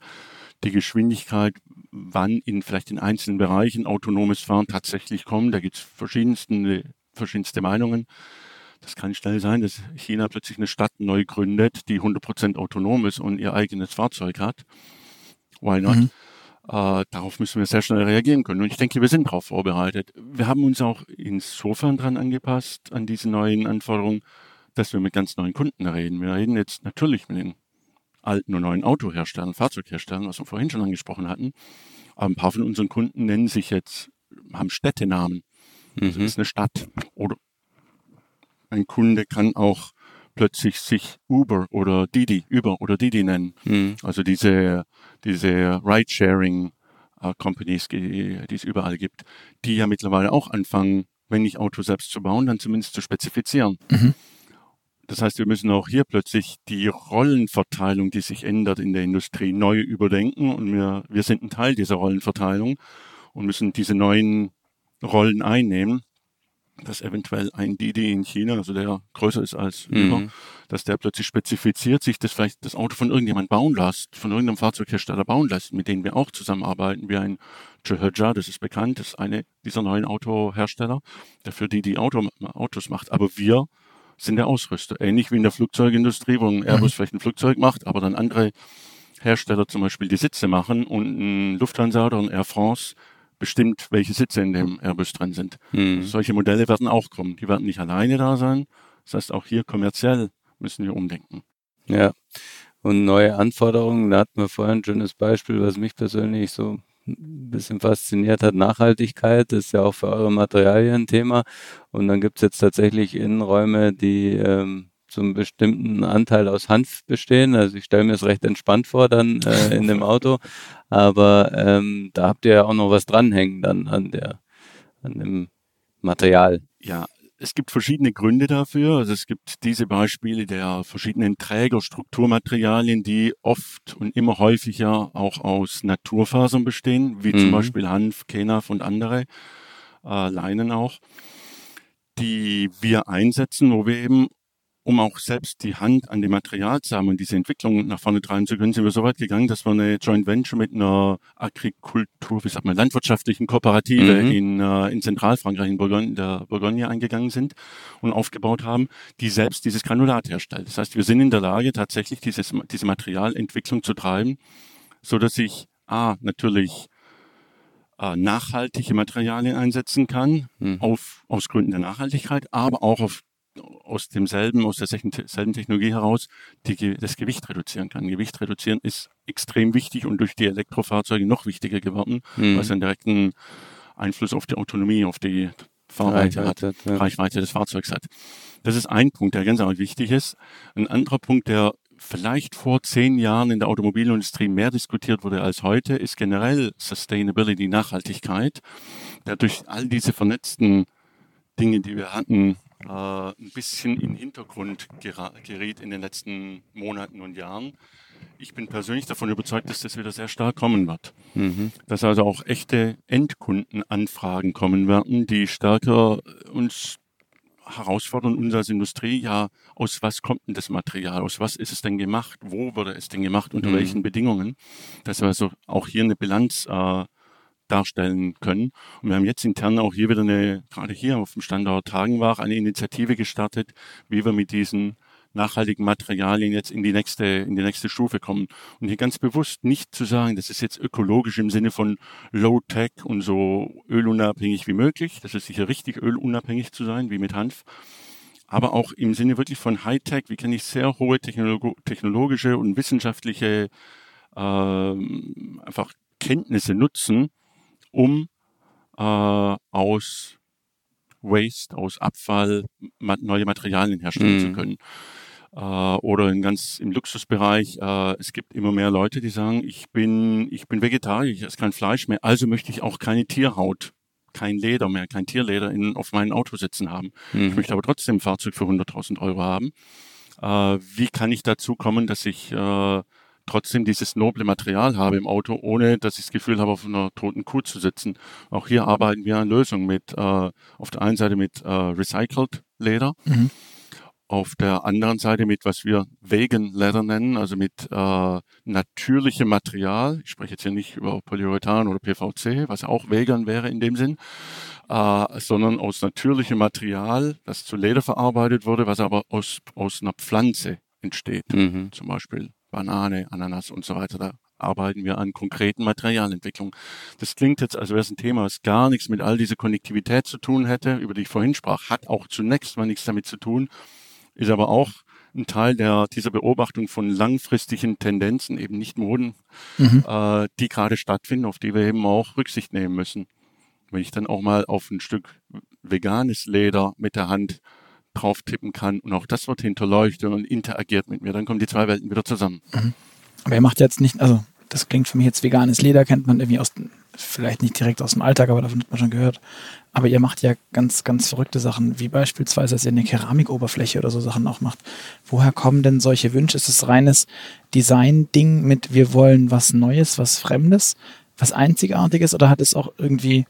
Die Geschwindigkeit, wann in vielleicht in einzelnen Bereichen autonomes Fahren tatsächlich kommt, da gibt es verschiedenste, verschiedenste Meinungen. Das kann schnell sein, dass China plötzlich eine Stadt neu gründet, die 100% autonom ist und ihr eigenes Fahrzeug hat. Why not? Mhm. Äh, darauf müssen wir sehr schnell reagieren können. Und ich denke, wir sind darauf vorbereitet. Wir haben uns auch insofern dran angepasst an diese neuen Anforderungen, dass wir mit ganz neuen Kunden reden. Wir reden jetzt natürlich mit den alten und neuen Autoherstellern, Fahrzeugherstellern, was wir vorhin schon angesprochen hatten. Aber ein paar von unseren Kunden nennen sich jetzt, haben Städtenamen. Mhm. Das ist eine Stadt. Oder ein Kunde kann auch plötzlich sich Uber oder Didi, Uber oder Didi nennen. Mhm. Also diese, diese Ride-Sharing äh, Companies, die, die es überall gibt, die ja mittlerweile auch anfangen, wenn nicht Auto selbst zu bauen, dann zumindest zu spezifizieren. Mhm. Das heißt, wir müssen auch hier plötzlich die Rollenverteilung, die sich ändert in der Industrie, neu überdenken. Und wir, wir sind ein Teil dieser Rollenverteilung und müssen diese neuen Rollen einnehmen dass eventuell ein Didi in China, also der größer ist als mhm. Uber, dass der plötzlich spezifiziert, sich das vielleicht das Auto von irgendjemand bauen lässt, von irgendeinem Fahrzeughersteller bauen lässt, mit denen wir auch zusammenarbeiten, wie ein Cheheja, das ist bekannt, das ist eine dieser neuen Autohersteller, der für die die Auto, Autos macht. Aber wir sind der Ausrüster, ähnlich wie in der Flugzeugindustrie, wo ein Airbus mhm. vielleicht ein Flugzeug macht, aber dann andere Hersteller zum Beispiel die Sitze machen und ein Lufthansa oder ein Air France bestimmt, welche Sitze in dem Airbus drin sind. Mhm. Solche Modelle werden auch kommen. Die werden nicht alleine da sein. Das heißt, auch hier kommerziell müssen wir umdenken. Ja. Und neue Anforderungen, da hatten wir vorhin ein schönes Beispiel, was mich persönlich so ein bisschen fasziniert hat. Nachhaltigkeit ist ja auch für eure Materialien ein Thema. Und dann gibt es jetzt tatsächlich Innenräume, die ähm, zum bestimmten Anteil aus Hanf bestehen. Also ich stelle mir es recht entspannt vor dann äh, in dem Auto. Aber ähm, da habt ihr ja auch noch was dranhängen dann an der an dem Material. Ja, es gibt verschiedene Gründe dafür. Also es gibt diese Beispiele der verschiedenen Träger, Strukturmaterialien, die oft und immer häufiger auch aus Naturfasern bestehen, wie mhm. zum Beispiel Hanf, Kenaf und andere, äh, Leinen auch, die wir einsetzen, wo wir eben um auch selbst die Hand an dem Material zu haben und diese Entwicklung nach vorne treiben zu können, sind wir so weit gegangen, dass wir eine Joint Venture mit einer Agrikultur, wie sagt man, landwirtschaftlichen Kooperative mhm. in, äh, in Zentralfrankreich, in Bourgogne, der Bourgogne eingegangen sind und aufgebaut haben, die selbst dieses Granulat herstellt. Das heißt, wir sind in der Lage, tatsächlich dieses, diese Materialentwicklung zu treiben, so dass ich A, natürlich äh, nachhaltige Materialien einsetzen kann, mhm. auf, aus Gründen der Nachhaltigkeit, aber auch auf aus demselben, aus derselben Technologie heraus die, das Gewicht reduzieren kann. Gewicht reduzieren ist extrem wichtig und durch die Elektrofahrzeuge noch wichtiger geworden, mhm. weil es einen direkten Einfluss auf die Autonomie, auf die Fahrweite Reichweite, hat, ja. Reichweite des Fahrzeugs hat. Das ist ein Punkt, der ganz wichtig ist. Ein anderer Punkt, der vielleicht vor zehn Jahren in der Automobilindustrie mehr diskutiert wurde als heute, ist generell Sustainability, Nachhaltigkeit, der durch all diese vernetzten Dinge, die wir hatten, ein bisschen in den Hintergrund geriet in den letzten Monaten und Jahren. Ich bin persönlich davon überzeugt, dass das wieder sehr stark kommen wird. Mhm. Dass also auch echte Endkundenanfragen kommen werden, die stärker uns herausfordern, uns als Industrie, ja, aus was kommt denn das Material, aus was ist es denn gemacht, wo wurde es denn gemacht, unter mhm. welchen Bedingungen, dass wir also auch hier eine Bilanz äh, darstellen können. Und wir haben jetzt intern auch hier wieder eine, gerade hier auf dem Standort Hagenwach, eine Initiative gestartet, wie wir mit diesen nachhaltigen Materialien jetzt in die nächste, in die nächste Stufe kommen. Und hier ganz bewusst nicht zu sagen, das ist jetzt ökologisch im Sinne von Low Tech und so ölunabhängig wie möglich. Das ist sicher richtig, ölunabhängig zu sein, wie mit Hanf. Aber auch im Sinne wirklich von High Tech, wie kann ich sehr hohe technologische und wissenschaftliche äh, einfach Kenntnisse nutzen, um äh, aus Waste, aus Abfall neue Materialien herstellen mhm. zu können. Äh, oder in ganz im Luxusbereich, äh, es gibt immer mehr Leute, die sagen, ich bin, ich bin Vegetarier, ich esse kein Fleisch mehr, also möchte ich auch keine Tierhaut, kein Leder mehr, kein Tierleder in, auf meinem Auto sitzen haben. Mhm. Ich möchte aber trotzdem ein Fahrzeug für 100.000 Euro haben. Äh, wie kann ich dazu kommen, dass ich äh, trotzdem dieses noble Material habe im Auto, ohne dass ich das Gefühl habe, auf einer toten Kuh zu sitzen. Auch hier arbeiten wir an Lösungen mit, äh, auf der einen Seite mit äh, Recycled Leder, mhm. auf der anderen Seite mit, was wir Vegan Leather nennen, also mit äh, natürlichem Material. Ich spreche jetzt hier nicht über Polyurethan oder PVC, was auch vegan wäre in dem Sinn, äh, sondern aus natürlichem Material, das zu Leder verarbeitet wurde, was aber aus, aus einer Pflanze entsteht. Mhm. Zum Beispiel Banane, Ananas und so weiter. Da arbeiten wir an konkreten Materialentwicklungen. Das klingt jetzt, als wäre es ein Thema, was gar nichts mit all dieser Konnektivität zu tun hätte, über die ich vorhin sprach, hat auch zunächst mal nichts damit zu tun, ist aber auch ein Teil der, dieser Beobachtung von langfristigen Tendenzen, eben nicht Moden, mhm. äh, die gerade stattfinden, auf die wir eben auch Rücksicht nehmen müssen. Wenn ich dann auch mal auf ein Stück veganes Leder mit der Hand drauf tippen kann und auch das wird hinterleuchtet und interagiert mit mir. Dann kommen die zwei Welten wieder zusammen. Mhm. Aber er macht jetzt nicht, also das klingt für mich jetzt veganes Leder, kennt man irgendwie aus, vielleicht nicht direkt aus dem Alltag, aber davon hat man schon gehört. Aber ihr macht ja ganz, ganz verrückte Sachen, wie beispielsweise, dass ihr eine Keramikoberfläche oder so Sachen auch macht. Woher kommen denn solche Wünsche? Ist es reines Design-Ding mit, wir wollen was Neues, was Fremdes, was Einzigartiges oder hat es auch irgendwie,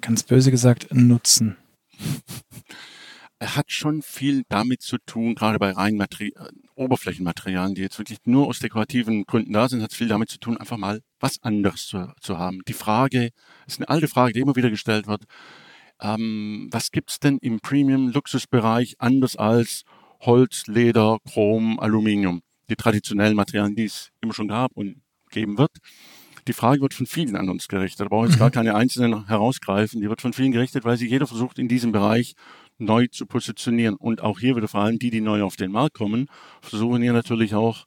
ganz böse gesagt, einen Nutzen? Er hat schon viel damit zu tun, gerade bei reinen Materi Oberflächenmaterialien, die jetzt wirklich nur aus dekorativen Gründen da sind, hat es viel damit zu tun, einfach mal was anderes zu, zu haben. Die Frage, ist eine alte Frage, die immer wieder gestellt wird, ähm, was gibt's denn im Premium-Luxusbereich anders als Holz, Leder, Chrom, Aluminium? Die traditionellen Materialien, die es immer schon gab und geben wird. Die Frage wird von vielen an uns gerichtet. Da brauche ich jetzt gar mhm. keine einzelnen herausgreifen. Die wird von vielen gerichtet, weil sie jeder versucht, in diesem Bereich neu zu positionieren. Und auch hier wieder vor allem die, die neu auf den Markt kommen, versuchen hier natürlich auch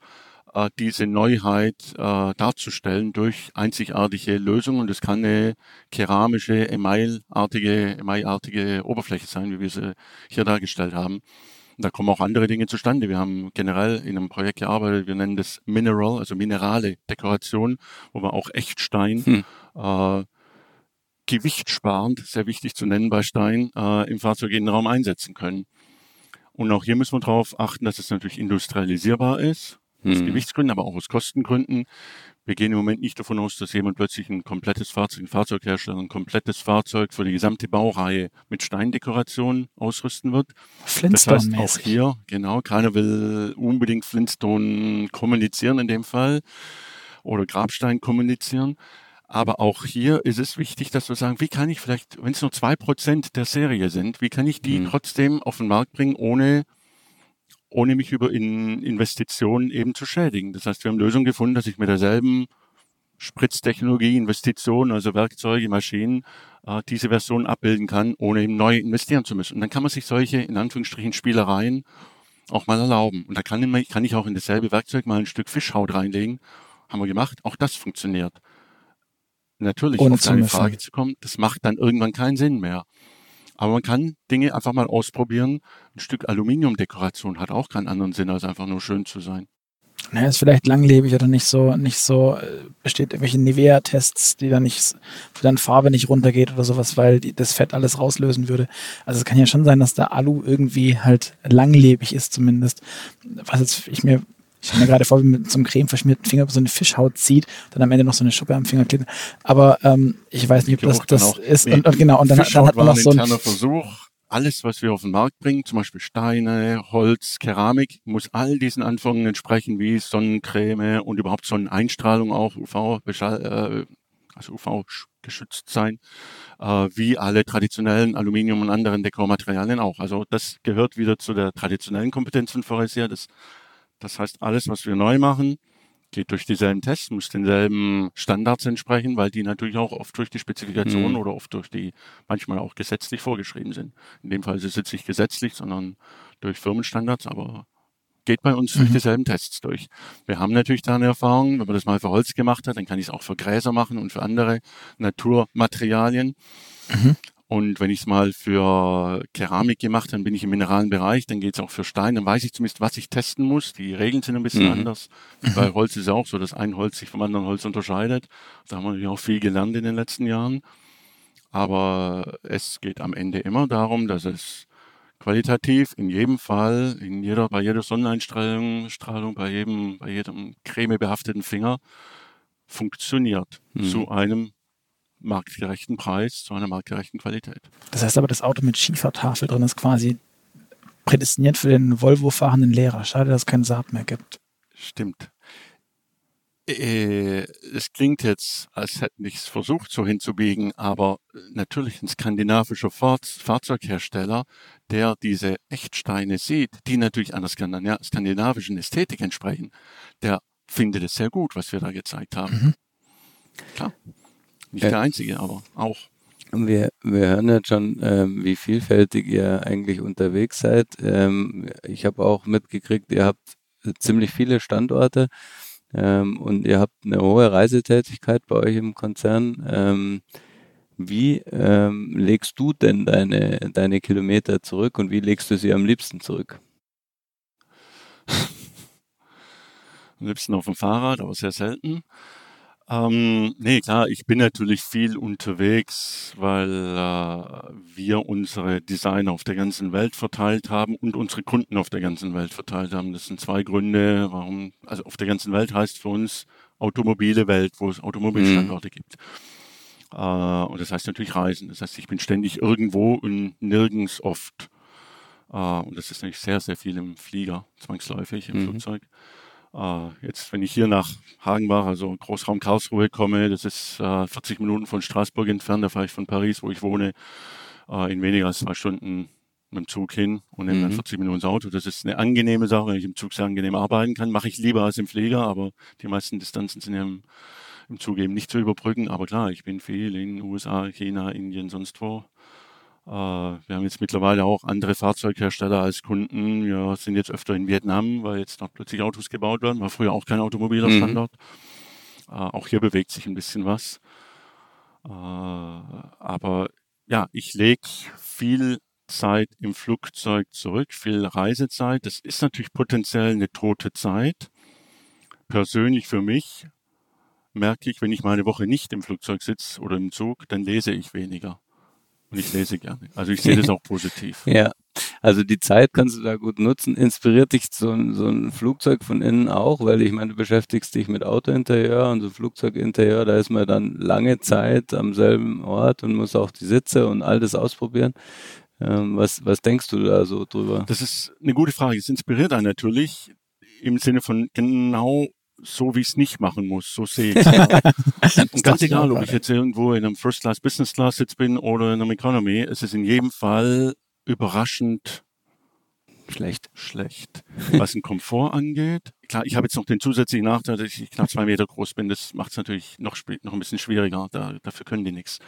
äh, diese Neuheit äh, darzustellen durch einzigartige Lösungen. Und es kann eine keramische, emailartige, emailartige Oberfläche sein, wie wir sie hier dargestellt haben. Und da kommen auch andere Dinge zustande. Wir haben generell in einem Projekt gearbeitet, wir nennen das Mineral, also Minerale Dekoration, wo wir auch Echtstein hm. äh, gewichtsparend, sehr wichtig zu nennen bei Stein, äh, im Fahrzeuginnenraum einsetzen können. Und auch hier müssen wir darauf achten, dass es natürlich industrialisierbar ist, aus hm. Gewichtsgründen, aber auch aus Kostengründen. Wir gehen im Moment nicht davon aus, dass jemand plötzlich ein komplettes Fahrzeug, ein Fahrzeughersteller, ein komplettes Fahrzeug für die gesamte Baureihe mit Steindekoration ausrüsten wird. Flintstone. Das heißt, auch hier, genau, keiner will unbedingt Flintstone kommunizieren in dem Fall oder Grabstein kommunizieren. Aber auch hier ist es wichtig, dass wir sagen, wie kann ich vielleicht, wenn es nur zwei Prozent der Serie sind, wie kann ich die mhm. trotzdem auf den Markt bringen, ohne, ohne mich über in Investitionen eben zu schädigen. Das heißt, wir haben Lösungen gefunden, dass ich mit derselben Spritztechnologie, Investitionen, also Werkzeuge, Maschinen, äh, diese Version abbilden kann, ohne eben neu investieren zu müssen. Und dann kann man sich solche, in Anführungsstrichen, Spielereien auch mal erlauben. Und da kann, kann ich auch in dasselbe Werkzeug mal ein Stück Fischhaut reinlegen. Haben wir gemacht. Auch das funktioniert natürlich Ohne auf deine Frage zu kommen, das macht dann irgendwann keinen Sinn mehr. Aber man kann Dinge einfach mal ausprobieren. Ein Stück Aluminiumdekoration hat auch keinen anderen Sinn, als einfach nur schön zu sein. Naja, ist vielleicht langlebig oder nicht so, nicht so, äh, besteht irgendwelche Nivea-Tests, die dann nicht, wo dann Farbe nicht runtergeht oder sowas, weil die, das Fett alles rauslösen würde. Also es kann ja schon sein, dass der Alu irgendwie halt langlebig ist zumindest. Was jetzt ich mir ich stelle mir gerade vor, wie man mit so einem creme verschmierten Finger so eine Fischhaut zieht, dann am Ende noch so eine Schuppe am Finger klebt. Aber ähm, ich weiß nicht, ob das, das ist. Nee, und, und, genau, und dann, dann hat man noch so ein Versuch. Alles, was wir auf den Markt bringen, zum Beispiel Steine, Holz, Keramik, muss all diesen Anforderungen entsprechen, wie Sonnencreme und überhaupt Sonneneinstrahlung auch, UV, äh, also UV geschützt sein, äh, wie alle traditionellen Aluminium und anderen Dekormaterialien auch. Also das gehört wieder zu der traditionellen Kompetenz von Foresia, das das heißt, alles, was wir neu machen, geht durch dieselben Tests, muss denselben Standards entsprechen, weil die natürlich auch oft durch die Spezifikation mhm. oder oft durch die, manchmal auch gesetzlich vorgeschrieben sind. In dem Fall ist es jetzt nicht gesetzlich, sondern durch Firmenstandards, aber geht bei uns mhm. durch dieselben Tests durch. Wir haben natürlich da eine Erfahrung, wenn man das mal für Holz gemacht hat, dann kann ich es auch für Gräser machen und für andere Naturmaterialien. Mhm. Und wenn ich es mal für Keramik gemacht, dann bin ich im mineralen Bereich, dann geht es auch für Stein, dann weiß ich zumindest, was ich testen muss. Die Regeln sind ein bisschen mhm. anders. Bei Holz ist es auch so, dass ein Holz sich vom anderen Holz unterscheidet. Da haben wir natürlich auch viel gelernt in den letzten Jahren. Aber es geht am Ende immer darum, dass es qualitativ in jedem Fall, in jeder, bei jeder Sonneneinstrahlung, Strahlung, bei jedem, bei jedem cremebehafteten Finger funktioniert mhm. zu einem marktgerechten Preis zu einer marktgerechten Qualität. Das heißt aber, das Auto mit Schiefertafel drin ist quasi prädestiniert für den Volvo-fahrenden Lehrer. Schade, dass es keinen Saab mehr gibt. Stimmt. Äh, es klingt jetzt, als hätten ich es versucht so hinzubiegen, aber natürlich ein skandinavischer Fahrzeughersteller, der diese Echtsteine sieht, die natürlich einer skandinavischen Ästhetik entsprechen, der findet es sehr gut, was wir da gezeigt haben. Mhm. Klar. Nicht der Einzige, aber auch. Wir, wir hören jetzt schon, ähm, wie vielfältig ihr eigentlich unterwegs seid. Ähm, ich habe auch mitgekriegt, ihr habt ziemlich viele Standorte ähm, und ihr habt eine hohe Reisetätigkeit bei euch im Konzern. Ähm, Wie ähm, legst du denn deine, deine Kilometer zurück und wie legst du sie am liebsten zurück? am liebsten auf dem Fahrrad, aber sehr selten. Ähm, nee, klar, ich bin natürlich viel unterwegs, weil äh, wir unsere Designer auf der ganzen Welt verteilt haben und unsere Kunden auf der ganzen Welt verteilt haben. Das sind zwei Gründe, warum, also auf der ganzen Welt heißt für uns automobile Welt, wo es Automobilstandorte mhm. gibt. Äh, und das heißt natürlich Reisen. Das heißt, ich bin ständig irgendwo und nirgends oft. Äh, und das ist natürlich sehr, sehr viel im Flieger, zwangsläufig, im mhm. Flugzeug. Uh, jetzt, wenn ich hier nach Hagenbach, also Großraum Karlsruhe komme, das ist uh, äh, 40 Minuten von Straßburg entfernt, da fahre ich von Paris, wo ich wohne, uh, in weniger als zwei Stunden mit dem Zug hin und nehme mhm. dann 40 Minuten ins Auto. Das ist eine angenehme Sache, wenn ich im Zug sehr angenehm arbeiten kann. Mache ich lieber als im Flieger, aber die meisten Distanzen sind ja im, im Zug eben nicht zu überbrücken. Aber klar, ich bin viel in USA, China, Indien, sonst wo. Äh, wir haben jetzt mittlerweile auch andere Fahrzeughersteller als Kunden. Wir sind jetzt öfter in Vietnam, weil jetzt noch plötzlich Autos gebaut werden. War früher auch kein automobiler mhm. Standort. Mhm. Auch hier bewegt sich ein bisschen was. Äh, aber ja, ich lege viel Zeit im Flugzeug zurück, viel Reisezeit. Das ist natürlich potenziell eine tote Zeit. Persönlich für mich merke ich, wenn ich mal eine Woche nicht im Flugzeug sitze oder im Zug, dann lese ich weniger. Und ich lese gerne. Also ich sehe das auch positiv. ja. Also die Zeit kannst du da gut nutzen. Inspiriert dich so ein, so ein Flugzeug von innen auch, weil ich meine, du beschäftigst dich mit Autointerieur und so Flugzeuginterieur, da ist man dann lange Zeit am selben Ort und muss auch die Sitze und all das ausprobieren. Ähm, was, was denkst du da so drüber? Das ist eine gute Frage. Es inspiriert einen natürlich im Sinne von genau so, wie ich es nicht machen muss. So sehe ich es. Und ganz egal, ob ich jetzt irgendwo in einem First Class, Business Class Sitz bin oder in einem Economy, es ist in jedem Fall überraschend schlecht. Schlecht. Was den Komfort angeht. Klar, ich habe jetzt noch den zusätzlichen Nachteil, dass ich knapp zwei Meter groß bin. Das macht es natürlich noch, noch ein bisschen schwieriger. Da, dafür können die nichts.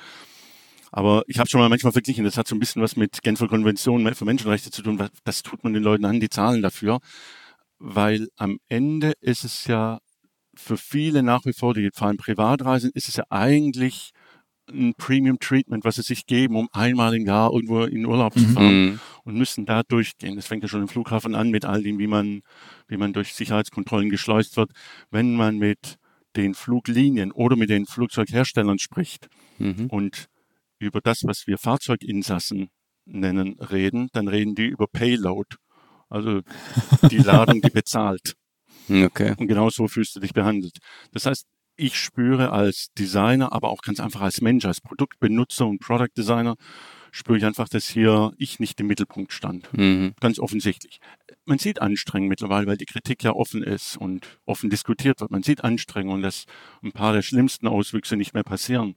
Aber ich habe schon mal manchmal verglichen, das hat so ein bisschen was mit Genfer Konvention für Menschenrechte zu tun. Das tut man den Leuten an, die zahlen dafür weil am Ende ist es ja für viele nach wie vor, die vor allem Privatreisen, ist es ja eigentlich ein Premium Treatment, was sie sich geben, um einmal im Jahr irgendwo in Urlaub zu fahren mhm. und müssen da durchgehen. Das fängt ja schon im Flughafen an mit all dem, wie man, wie man durch Sicherheitskontrollen geschleust wird. Wenn man mit den Fluglinien oder mit den Flugzeugherstellern spricht mhm. und über das, was wir Fahrzeuginsassen nennen, reden, dann reden die über Payload. Also die Ladung, die bezahlt. Okay. Und genau so fühlst du dich behandelt. Das heißt, ich spüre als Designer, aber auch ganz einfach als Mensch, als Produktbenutzer und Product Designer, spüre ich einfach, dass hier ich nicht im Mittelpunkt stand. Mhm. Ganz offensichtlich. Man sieht Anstrengung mittlerweile, weil die Kritik ja offen ist und offen diskutiert wird. Man sieht Anstrengung und dass ein paar der schlimmsten Auswüchse nicht mehr passieren.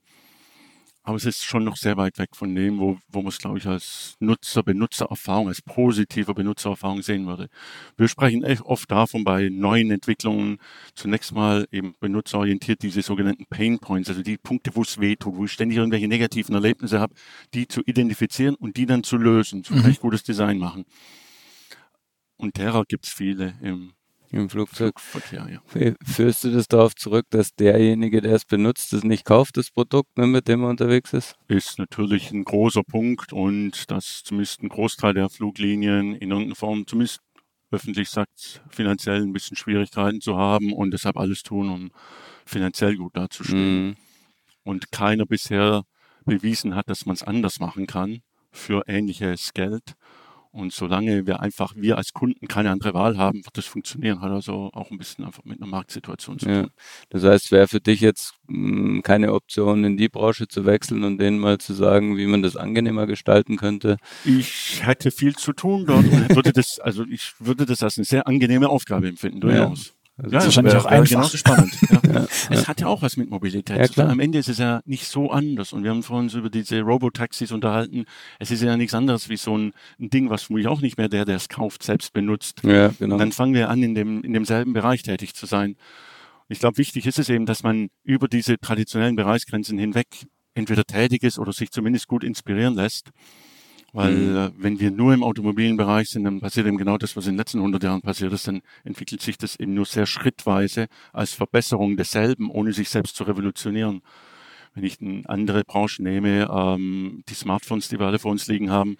Aber es ist schon noch sehr weit weg von dem, wo, wo man es, glaube ich, als Nutzer, Benutzererfahrung, als positive Benutzererfahrung sehen würde. Wir sprechen echt oft davon bei neuen Entwicklungen, zunächst mal eben benutzerorientiert diese sogenannten Pain Points, also die Punkte, wo es weh tut, wo ich ständig irgendwelche negativen Erlebnisse habe, die zu identifizieren und die dann zu lösen, zu mhm. echt gutes Design machen. Und derer gibt es viele im im Flugzeug. Flugverkehr, ja. Führst du das darauf zurück, dass derjenige, der es benutzt, es nicht kauft, das Produkt, ne, mit dem er unterwegs ist? Ist natürlich ein großer Punkt und dass zumindest ein Großteil der Fluglinien in irgendeiner Form zumindest öffentlich sagt, finanziell ein bisschen Schwierigkeiten zu haben und deshalb alles tun, um finanziell gut dazustehen. Mhm. Und keiner bisher bewiesen hat, dass man es anders machen kann für ähnliches Geld. Und solange wir einfach, wir als Kunden keine andere Wahl haben, wird das funktionieren. Hat also auch ein bisschen einfach mit einer Marktsituation zu tun. Ja. Das heißt, wäre für dich jetzt mh, hm, keine Option, in die Branche zu wechseln und denen mal zu sagen, wie man das angenehmer gestalten könnte? Ich hätte viel zu tun dort und würde das, also ich würde das als eine sehr angenehme Aufgabe empfinden, durchaus. Ja. Also ja, wahrscheinlich auch einfach. Genauso spannend. Ja. ja. Es hat ja auch was mit Mobilität ja, zu tun. Am Ende ist es ja nicht so anders. Und wir haben vorhin so über diese Robotaxis unterhalten. Es ist ja nichts anderes wie so ein, ein Ding, was vermutlich auch nicht mehr der, der es kauft, selbst benutzt. Ja, genau. Und dann fangen wir an, in, dem, in demselben Bereich tätig zu sein. Ich glaube, wichtig ist es eben, dass man über diese traditionellen Bereichsgrenzen hinweg entweder tätig ist oder sich zumindest gut inspirieren lässt. Weil mhm. äh, wenn wir nur im automobilen Bereich sind, dann passiert eben genau das, was in den letzten 100 Jahren passiert ist. Dann entwickelt sich das eben nur sehr schrittweise als Verbesserung desselben, ohne sich selbst zu revolutionieren. wenn ich eine andere Branche nehme, ähm, die Smartphones, die wir alle vor uns liegen haben,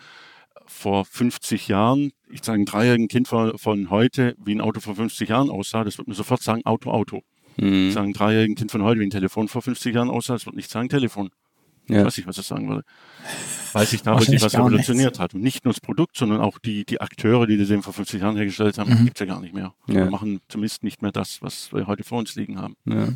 vor 50 Jahren, ich sage ein dreijährigen Kind von, von heute, wie ein Auto vor 50 Jahren aussah, das wird mir sofort sagen, Auto, Auto. Mhm. Ich sage ein dreijährigen Kind von heute, wie ein Telefon vor 50 Jahren aussah, das wird nicht sagen Telefon. Ja. Ich weiß nicht, was er sagen würde. Weil sich da wirklich was revolutioniert nichts. hat. Und nicht nur das Produkt, sondern auch die, die Akteure, die das eben vor 50 Jahren hergestellt haben, mhm. gibt es ja gar nicht mehr. Ja. Wir machen zumindest nicht mehr das, was wir heute vor uns liegen haben. Ja.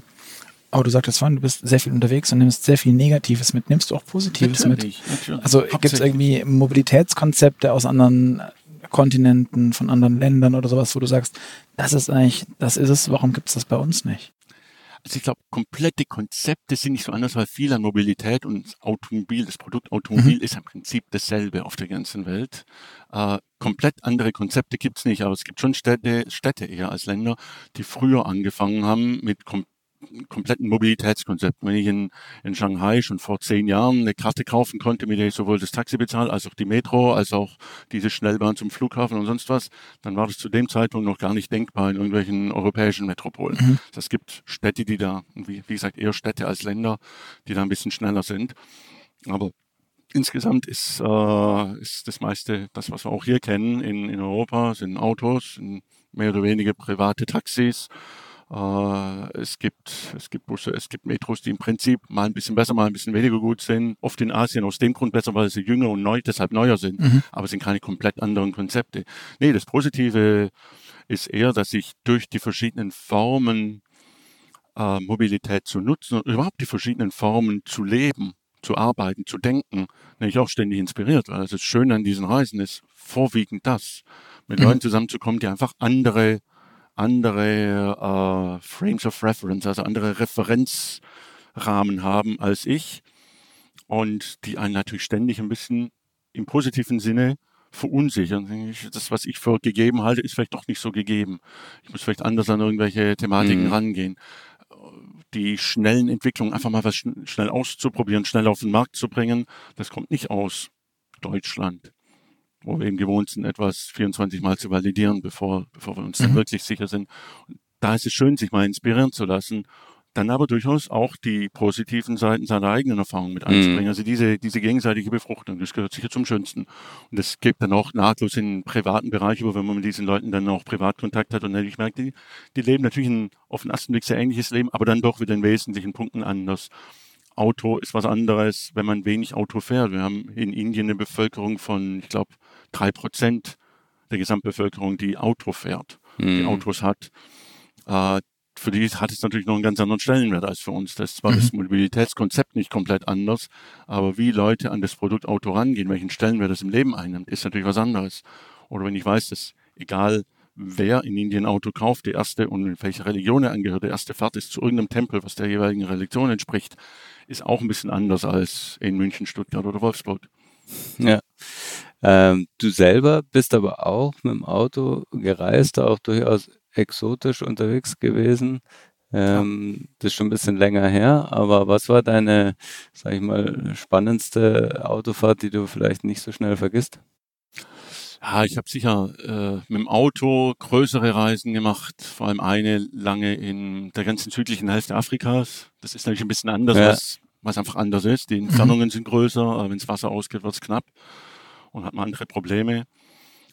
Aber du sagtest vorhin, du bist sehr viel unterwegs und nimmst sehr viel Negatives mit. Nimmst du auch Positives natürlich, mit? Natürlich. Also gibt es irgendwie Mobilitätskonzepte aus anderen Kontinenten, von anderen Ländern oder sowas, wo du sagst, das ist eigentlich, das ist es, warum gibt es das bei uns nicht? Also ich glaube, komplette Konzepte sind nicht so anders, weil viel an Mobilität und das Automobil, das Produkt Automobil mhm. ist im Prinzip dasselbe auf der ganzen Welt. Äh, komplett andere Konzepte gibt's nicht, aber es gibt schon Städte, Städte eher als Länder, die früher angefangen haben mit kom kompletten Mobilitätskonzept. Wenn ich in, in Shanghai schon vor zehn Jahren eine Karte kaufen konnte, mit der ich sowohl das Taxi bezahle, als auch die Metro, als auch diese Schnellbahn zum Flughafen und sonst was, dann war das zu dem Zeitpunkt noch gar nicht denkbar in irgendwelchen europäischen Metropolen. Mhm. Es gibt Städte, die da, wie, wie gesagt, eher Städte als Länder, die da ein bisschen schneller sind. Aber insgesamt ist, äh, ist das meiste, das, was wir auch hier kennen in, in Europa, sind Autos, sind mehr oder weniger private Taxis es gibt, es gibt Busse, es gibt Metros, die im Prinzip mal ein bisschen besser, mal ein bisschen weniger gut sind. Oft in Asien aus dem Grund besser, weil sie jünger und neu, deshalb neuer sind. Mhm. Aber es sind keine komplett anderen Konzepte. Nee, das Positive ist eher, dass sich durch die verschiedenen Formen äh, Mobilität zu nutzen und überhaupt die verschiedenen Formen zu leben, zu arbeiten, zu denken, nämlich auch ständig inspiriert. Weil das Schöne an diesen Reisen ist vorwiegend das, mit mhm. Leuten zusammenzukommen, die einfach andere andere äh, Frames of Reference, also andere Referenzrahmen haben als ich und die einen natürlich ständig ein bisschen im positiven Sinne verunsichern. Das, was ich für gegeben halte, ist vielleicht doch nicht so gegeben. Ich muss vielleicht anders an irgendwelche Thematiken mhm. rangehen. Die schnellen Entwicklungen, einfach mal was schnell auszuprobieren, schnell auf den Markt zu bringen, das kommt nicht aus Deutschland wo wir eben gewohnt sind, etwas 24 Mal zu validieren, bevor, bevor wir uns dann mhm. wirklich sicher sind. Da ist es schön, sich mal inspirieren zu lassen, dann aber durchaus auch die positiven Seiten seiner eigenen Erfahrung mit einzubringen. Mhm. Also diese, diese gegenseitige Befruchtung, das gehört sicher zum Schönsten. Und das geht dann auch nahtlos in den privaten Bereich über, wenn man mit diesen Leuten dann auch Privatkontakt hat und natürlich merkt, die, die leben natürlich ein auf den ersten Blick sehr ähnliches Leben, aber dann doch wieder in wesentlichen Punkten anders. Auto ist was anderes, wenn man wenig Auto fährt. Wir haben in Indien eine Bevölkerung von, ich glaube, drei Prozent der Gesamtbevölkerung, die Auto fährt, mhm. die Autos hat. Äh, für die hat es natürlich noch einen ganz anderen Stellenwert als für uns. Das ist zwar mhm. das Mobilitätskonzept nicht komplett anders, aber wie Leute an das Produkt Auto rangehen, welchen Stellenwert es im Leben einnimmt, ist natürlich was anderes. Oder wenn ich weiß, dass egal wer in Indien Auto kauft, die erste und in welche Religion er angehört, der erste Fahrt ist zu irgendeinem Tempel, was der jeweiligen Religion entspricht, ist auch ein bisschen anders als in München, Stuttgart oder Wolfsburg. Ja. Ähm, du selber bist aber auch mit dem Auto gereist, auch durchaus exotisch unterwegs gewesen. Ähm, das ist schon ein bisschen länger her, aber was war deine, sag ich mal, spannendste Autofahrt, die du vielleicht nicht so schnell vergisst? Ja, ich habe sicher äh, mit dem Auto größere Reisen gemacht, vor allem eine lange in der ganzen südlichen Hälfte Afrikas. Das ist natürlich ein bisschen anders, ja. was, was einfach anders ist. Die Entfernungen mhm. sind größer, wenn das Wasser ausgeht, wird's knapp und hat man andere Probleme.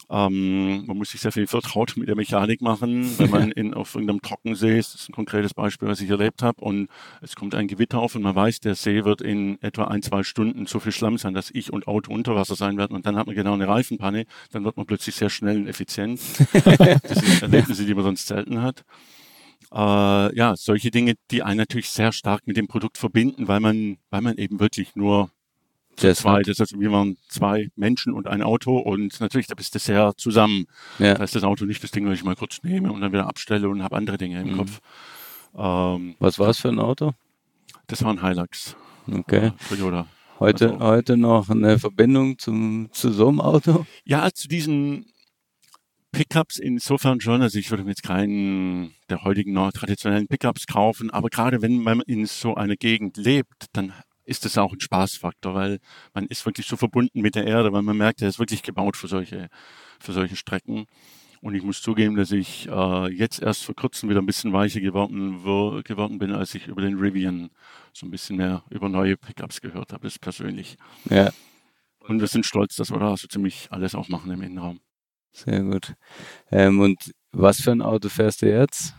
Ähm, man muss sich sehr viel vertraut mit der Mechanik machen, wenn man in, auf irgendeinem Trockensee ist. Das ist ein konkretes Beispiel, was ich erlebt habe. Und es kommt ein Gewitter auf und man weiß, der See wird in etwa ein, zwei Stunden so viel Schlamm sein, dass ich und Auto unter Wasser sein werden. Und dann hat man genau eine Reifenpanne. Dann wird man plötzlich sehr schnell und effizient. das sind Erlebnisse, die man sonst selten hat. Äh, ja, solche Dinge, die einen natürlich sehr stark mit dem Produkt verbinden, weil man, weil man eben wirklich nur zu zweit. Das heißt, wir waren zwei Menschen und ein Auto und natürlich, da bist du sehr zusammen. Ja. Da ist das Auto nicht das Ding, was ich mal kurz nehme und dann wieder abstelle und habe andere Dinge im mhm. Kopf. Ähm, was war es für ein Auto? Das war ein Hilux. Okay. Äh, Toyota. Heute, also, heute noch eine Verbindung zum, zu so einem Auto? Ja, zu diesen Pickups insofern schon. Also ich würde mir jetzt keinen der heutigen noch traditionellen Pickups kaufen, aber gerade wenn man in so einer Gegend lebt, dann ist das auch ein Spaßfaktor, weil man ist wirklich so verbunden mit der Erde, weil man merkt, er ist wirklich gebaut für solche, für solche Strecken. Und ich muss zugeben, dass ich äh, jetzt erst vor kurzem wieder ein bisschen weicher geworden, geworden bin, als ich über den Rivian so ein bisschen mehr über neue Pickups gehört habe, das persönlich. Ja. Und wir sind stolz, dass wir da so ziemlich alles auch machen im Innenraum. Sehr gut. Ähm, und was für ein Auto fährst du jetzt?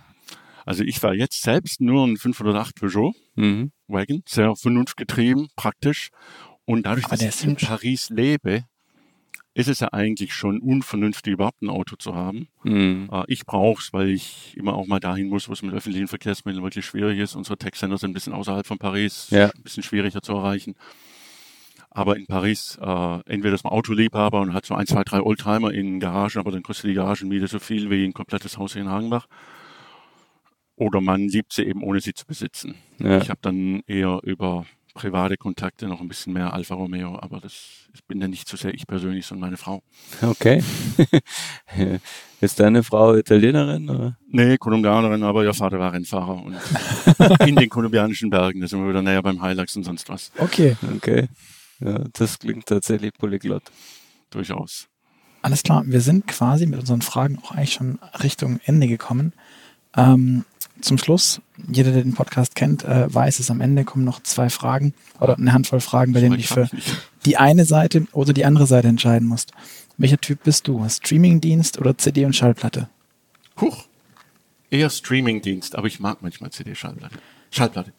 Also ich fahre jetzt selbst nur ein 508 Peugeot Mhm. Wagon, sehr vernunftgetrieben, praktisch. Und dadurch, Aber dass ich in. Paris lebe, ist es ja eigentlich schon unvernünftig, überhaupt ein Auto zu haben. Mhm. Äh, Ich brauche es, weil ich immer auch mal dahin muss, wo es mit öffentlichen Verkehrsmitteln wirklich schwierig ist. Unsere Tech-Center sind ein bisschen außerhalb von Paris, Ja. ein bisschen schwieriger zu erreichen. Aber in Paris, äh, entweder ist man Autoliebhaber und hat so ein, zwei, drei Oldtimer in Garagen, aber dann kostet die Garagenmiete so viel wie ein komplettes Haus hier in Hagenbach. Oder man liebt sie eben, ohne sie zu besitzen. Ja. Ich habe dann eher über private Kontakte noch ein bisschen mehr Alfa Romeo, aber das bin dann nicht so sehr ich persönlich, sondern meine Frau. Okay. Ist deine Frau Italienerin? Oder? Nee, Kolumbianerin, aber ihr Vater war Rennfahrer und in den kolumbianischen Bergen, da sind wir wieder näher beim Hilux und sonst was. Okay, Okay. Ja, das klingt tatsächlich polyglott. Durchaus. alles klar. Wir sind quasi mit unseren Fragen auch eigentlich schon Richtung Ende gekommen. Ähm, zum Schluss, jeder, der den Podcast kennt, äh, weiß es, am Ende kommen noch zwei Fragen oder eine Handvoll Fragen, bei denen du dich für die eine Seite oder die andere Seite entscheiden musst. Welcher Typ bist du? Streamingdienst oder CD und Schallplatte? Huch. Eher Streamingdienst, aber ich mag manchmal CD-Schallplatte. Schallplatte.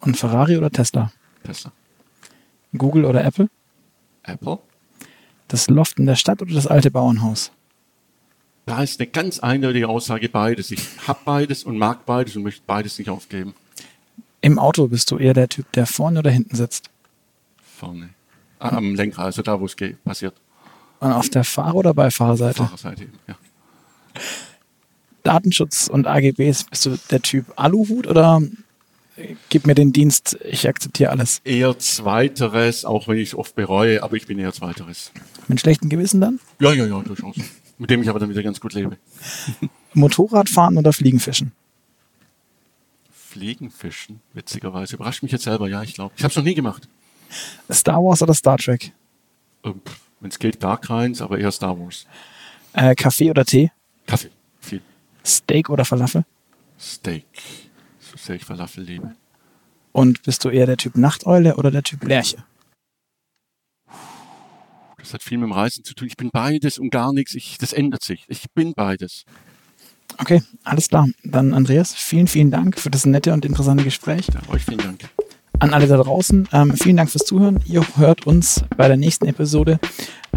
Und Ferrari oder Tesla? Tesla. Google oder Apple? Apple. Das Loft in der Stadt oder das alte Bauernhaus? Da ist eine ganz eindeutige Aussage beides. Ich habe beides und mag beides und möchte beides nicht aufgeben. Im Auto bist du eher der Typ, der vorne oder hinten sitzt? Vorne. Ah, am Lenkrad, also da, wo es passiert. Und auf der Fahrer- oder Beifahrerseite? Fahrerseite eben, ja. Datenschutz und AGBs, bist du der Typ Aluhut oder gib mir den Dienst, ich akzeptiere alles? Eher Zweiteres, auch wenn ich es oft bereue, aber ich bin eher Zweiteres. Mit schlechtem Gewissen dann? Ja, ja, ja, durchaus. Mit dem ich aber dann wieder ganz gut lebe. Motorradfahren oder Fliegenfischen? Fliegenfischen, witzigerweise. Überrascht mich jetzt selber, ja, ich glaube. Ich habe es noch nie gemacht. Star Wars oder Star Trek? Ähm, wenn es geht, gar keins, aber eher Star Wars. Äh, Kaffee oder Tee? Kaffee, viel. Steak oder Falafel? Steak, so sehr ich Falafel liebe. Und bist du eher der Typ Nachteule oder der Typ Lerche? Das hat viel mit dem Reisen zu tun. Ich bin beides und gar nichts. Ich, das ändert sich. Ich bin beides. Okay, alles klar. Dann Andreas, vielen, vielen Dank für das nette und interessante Gespräch. Ja, euch vielen Dank. An alle da draußen, ähm, vielen Dank fürs Zuhören. Ihr hört uns bei der nächsten Episode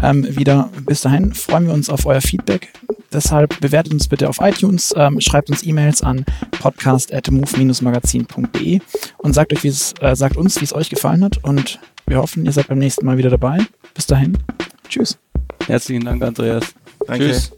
ähm, wieder. Bis dahin freuen wir uns auf euer Feedback. Deshalb bewertet uns bitte auf iTunes, ähm, schreibt uns E-Mails an podcast.move-magazin.de und sagt, euch, wie es, äh, sagt uns, wie es euch gefallen hat. Und wir hoffen, ihr seid beim nächsten Mal wieder dabei. Bis dahin. Tschüss. Herzlichen Dank, Andreas. Danke. Tschüss.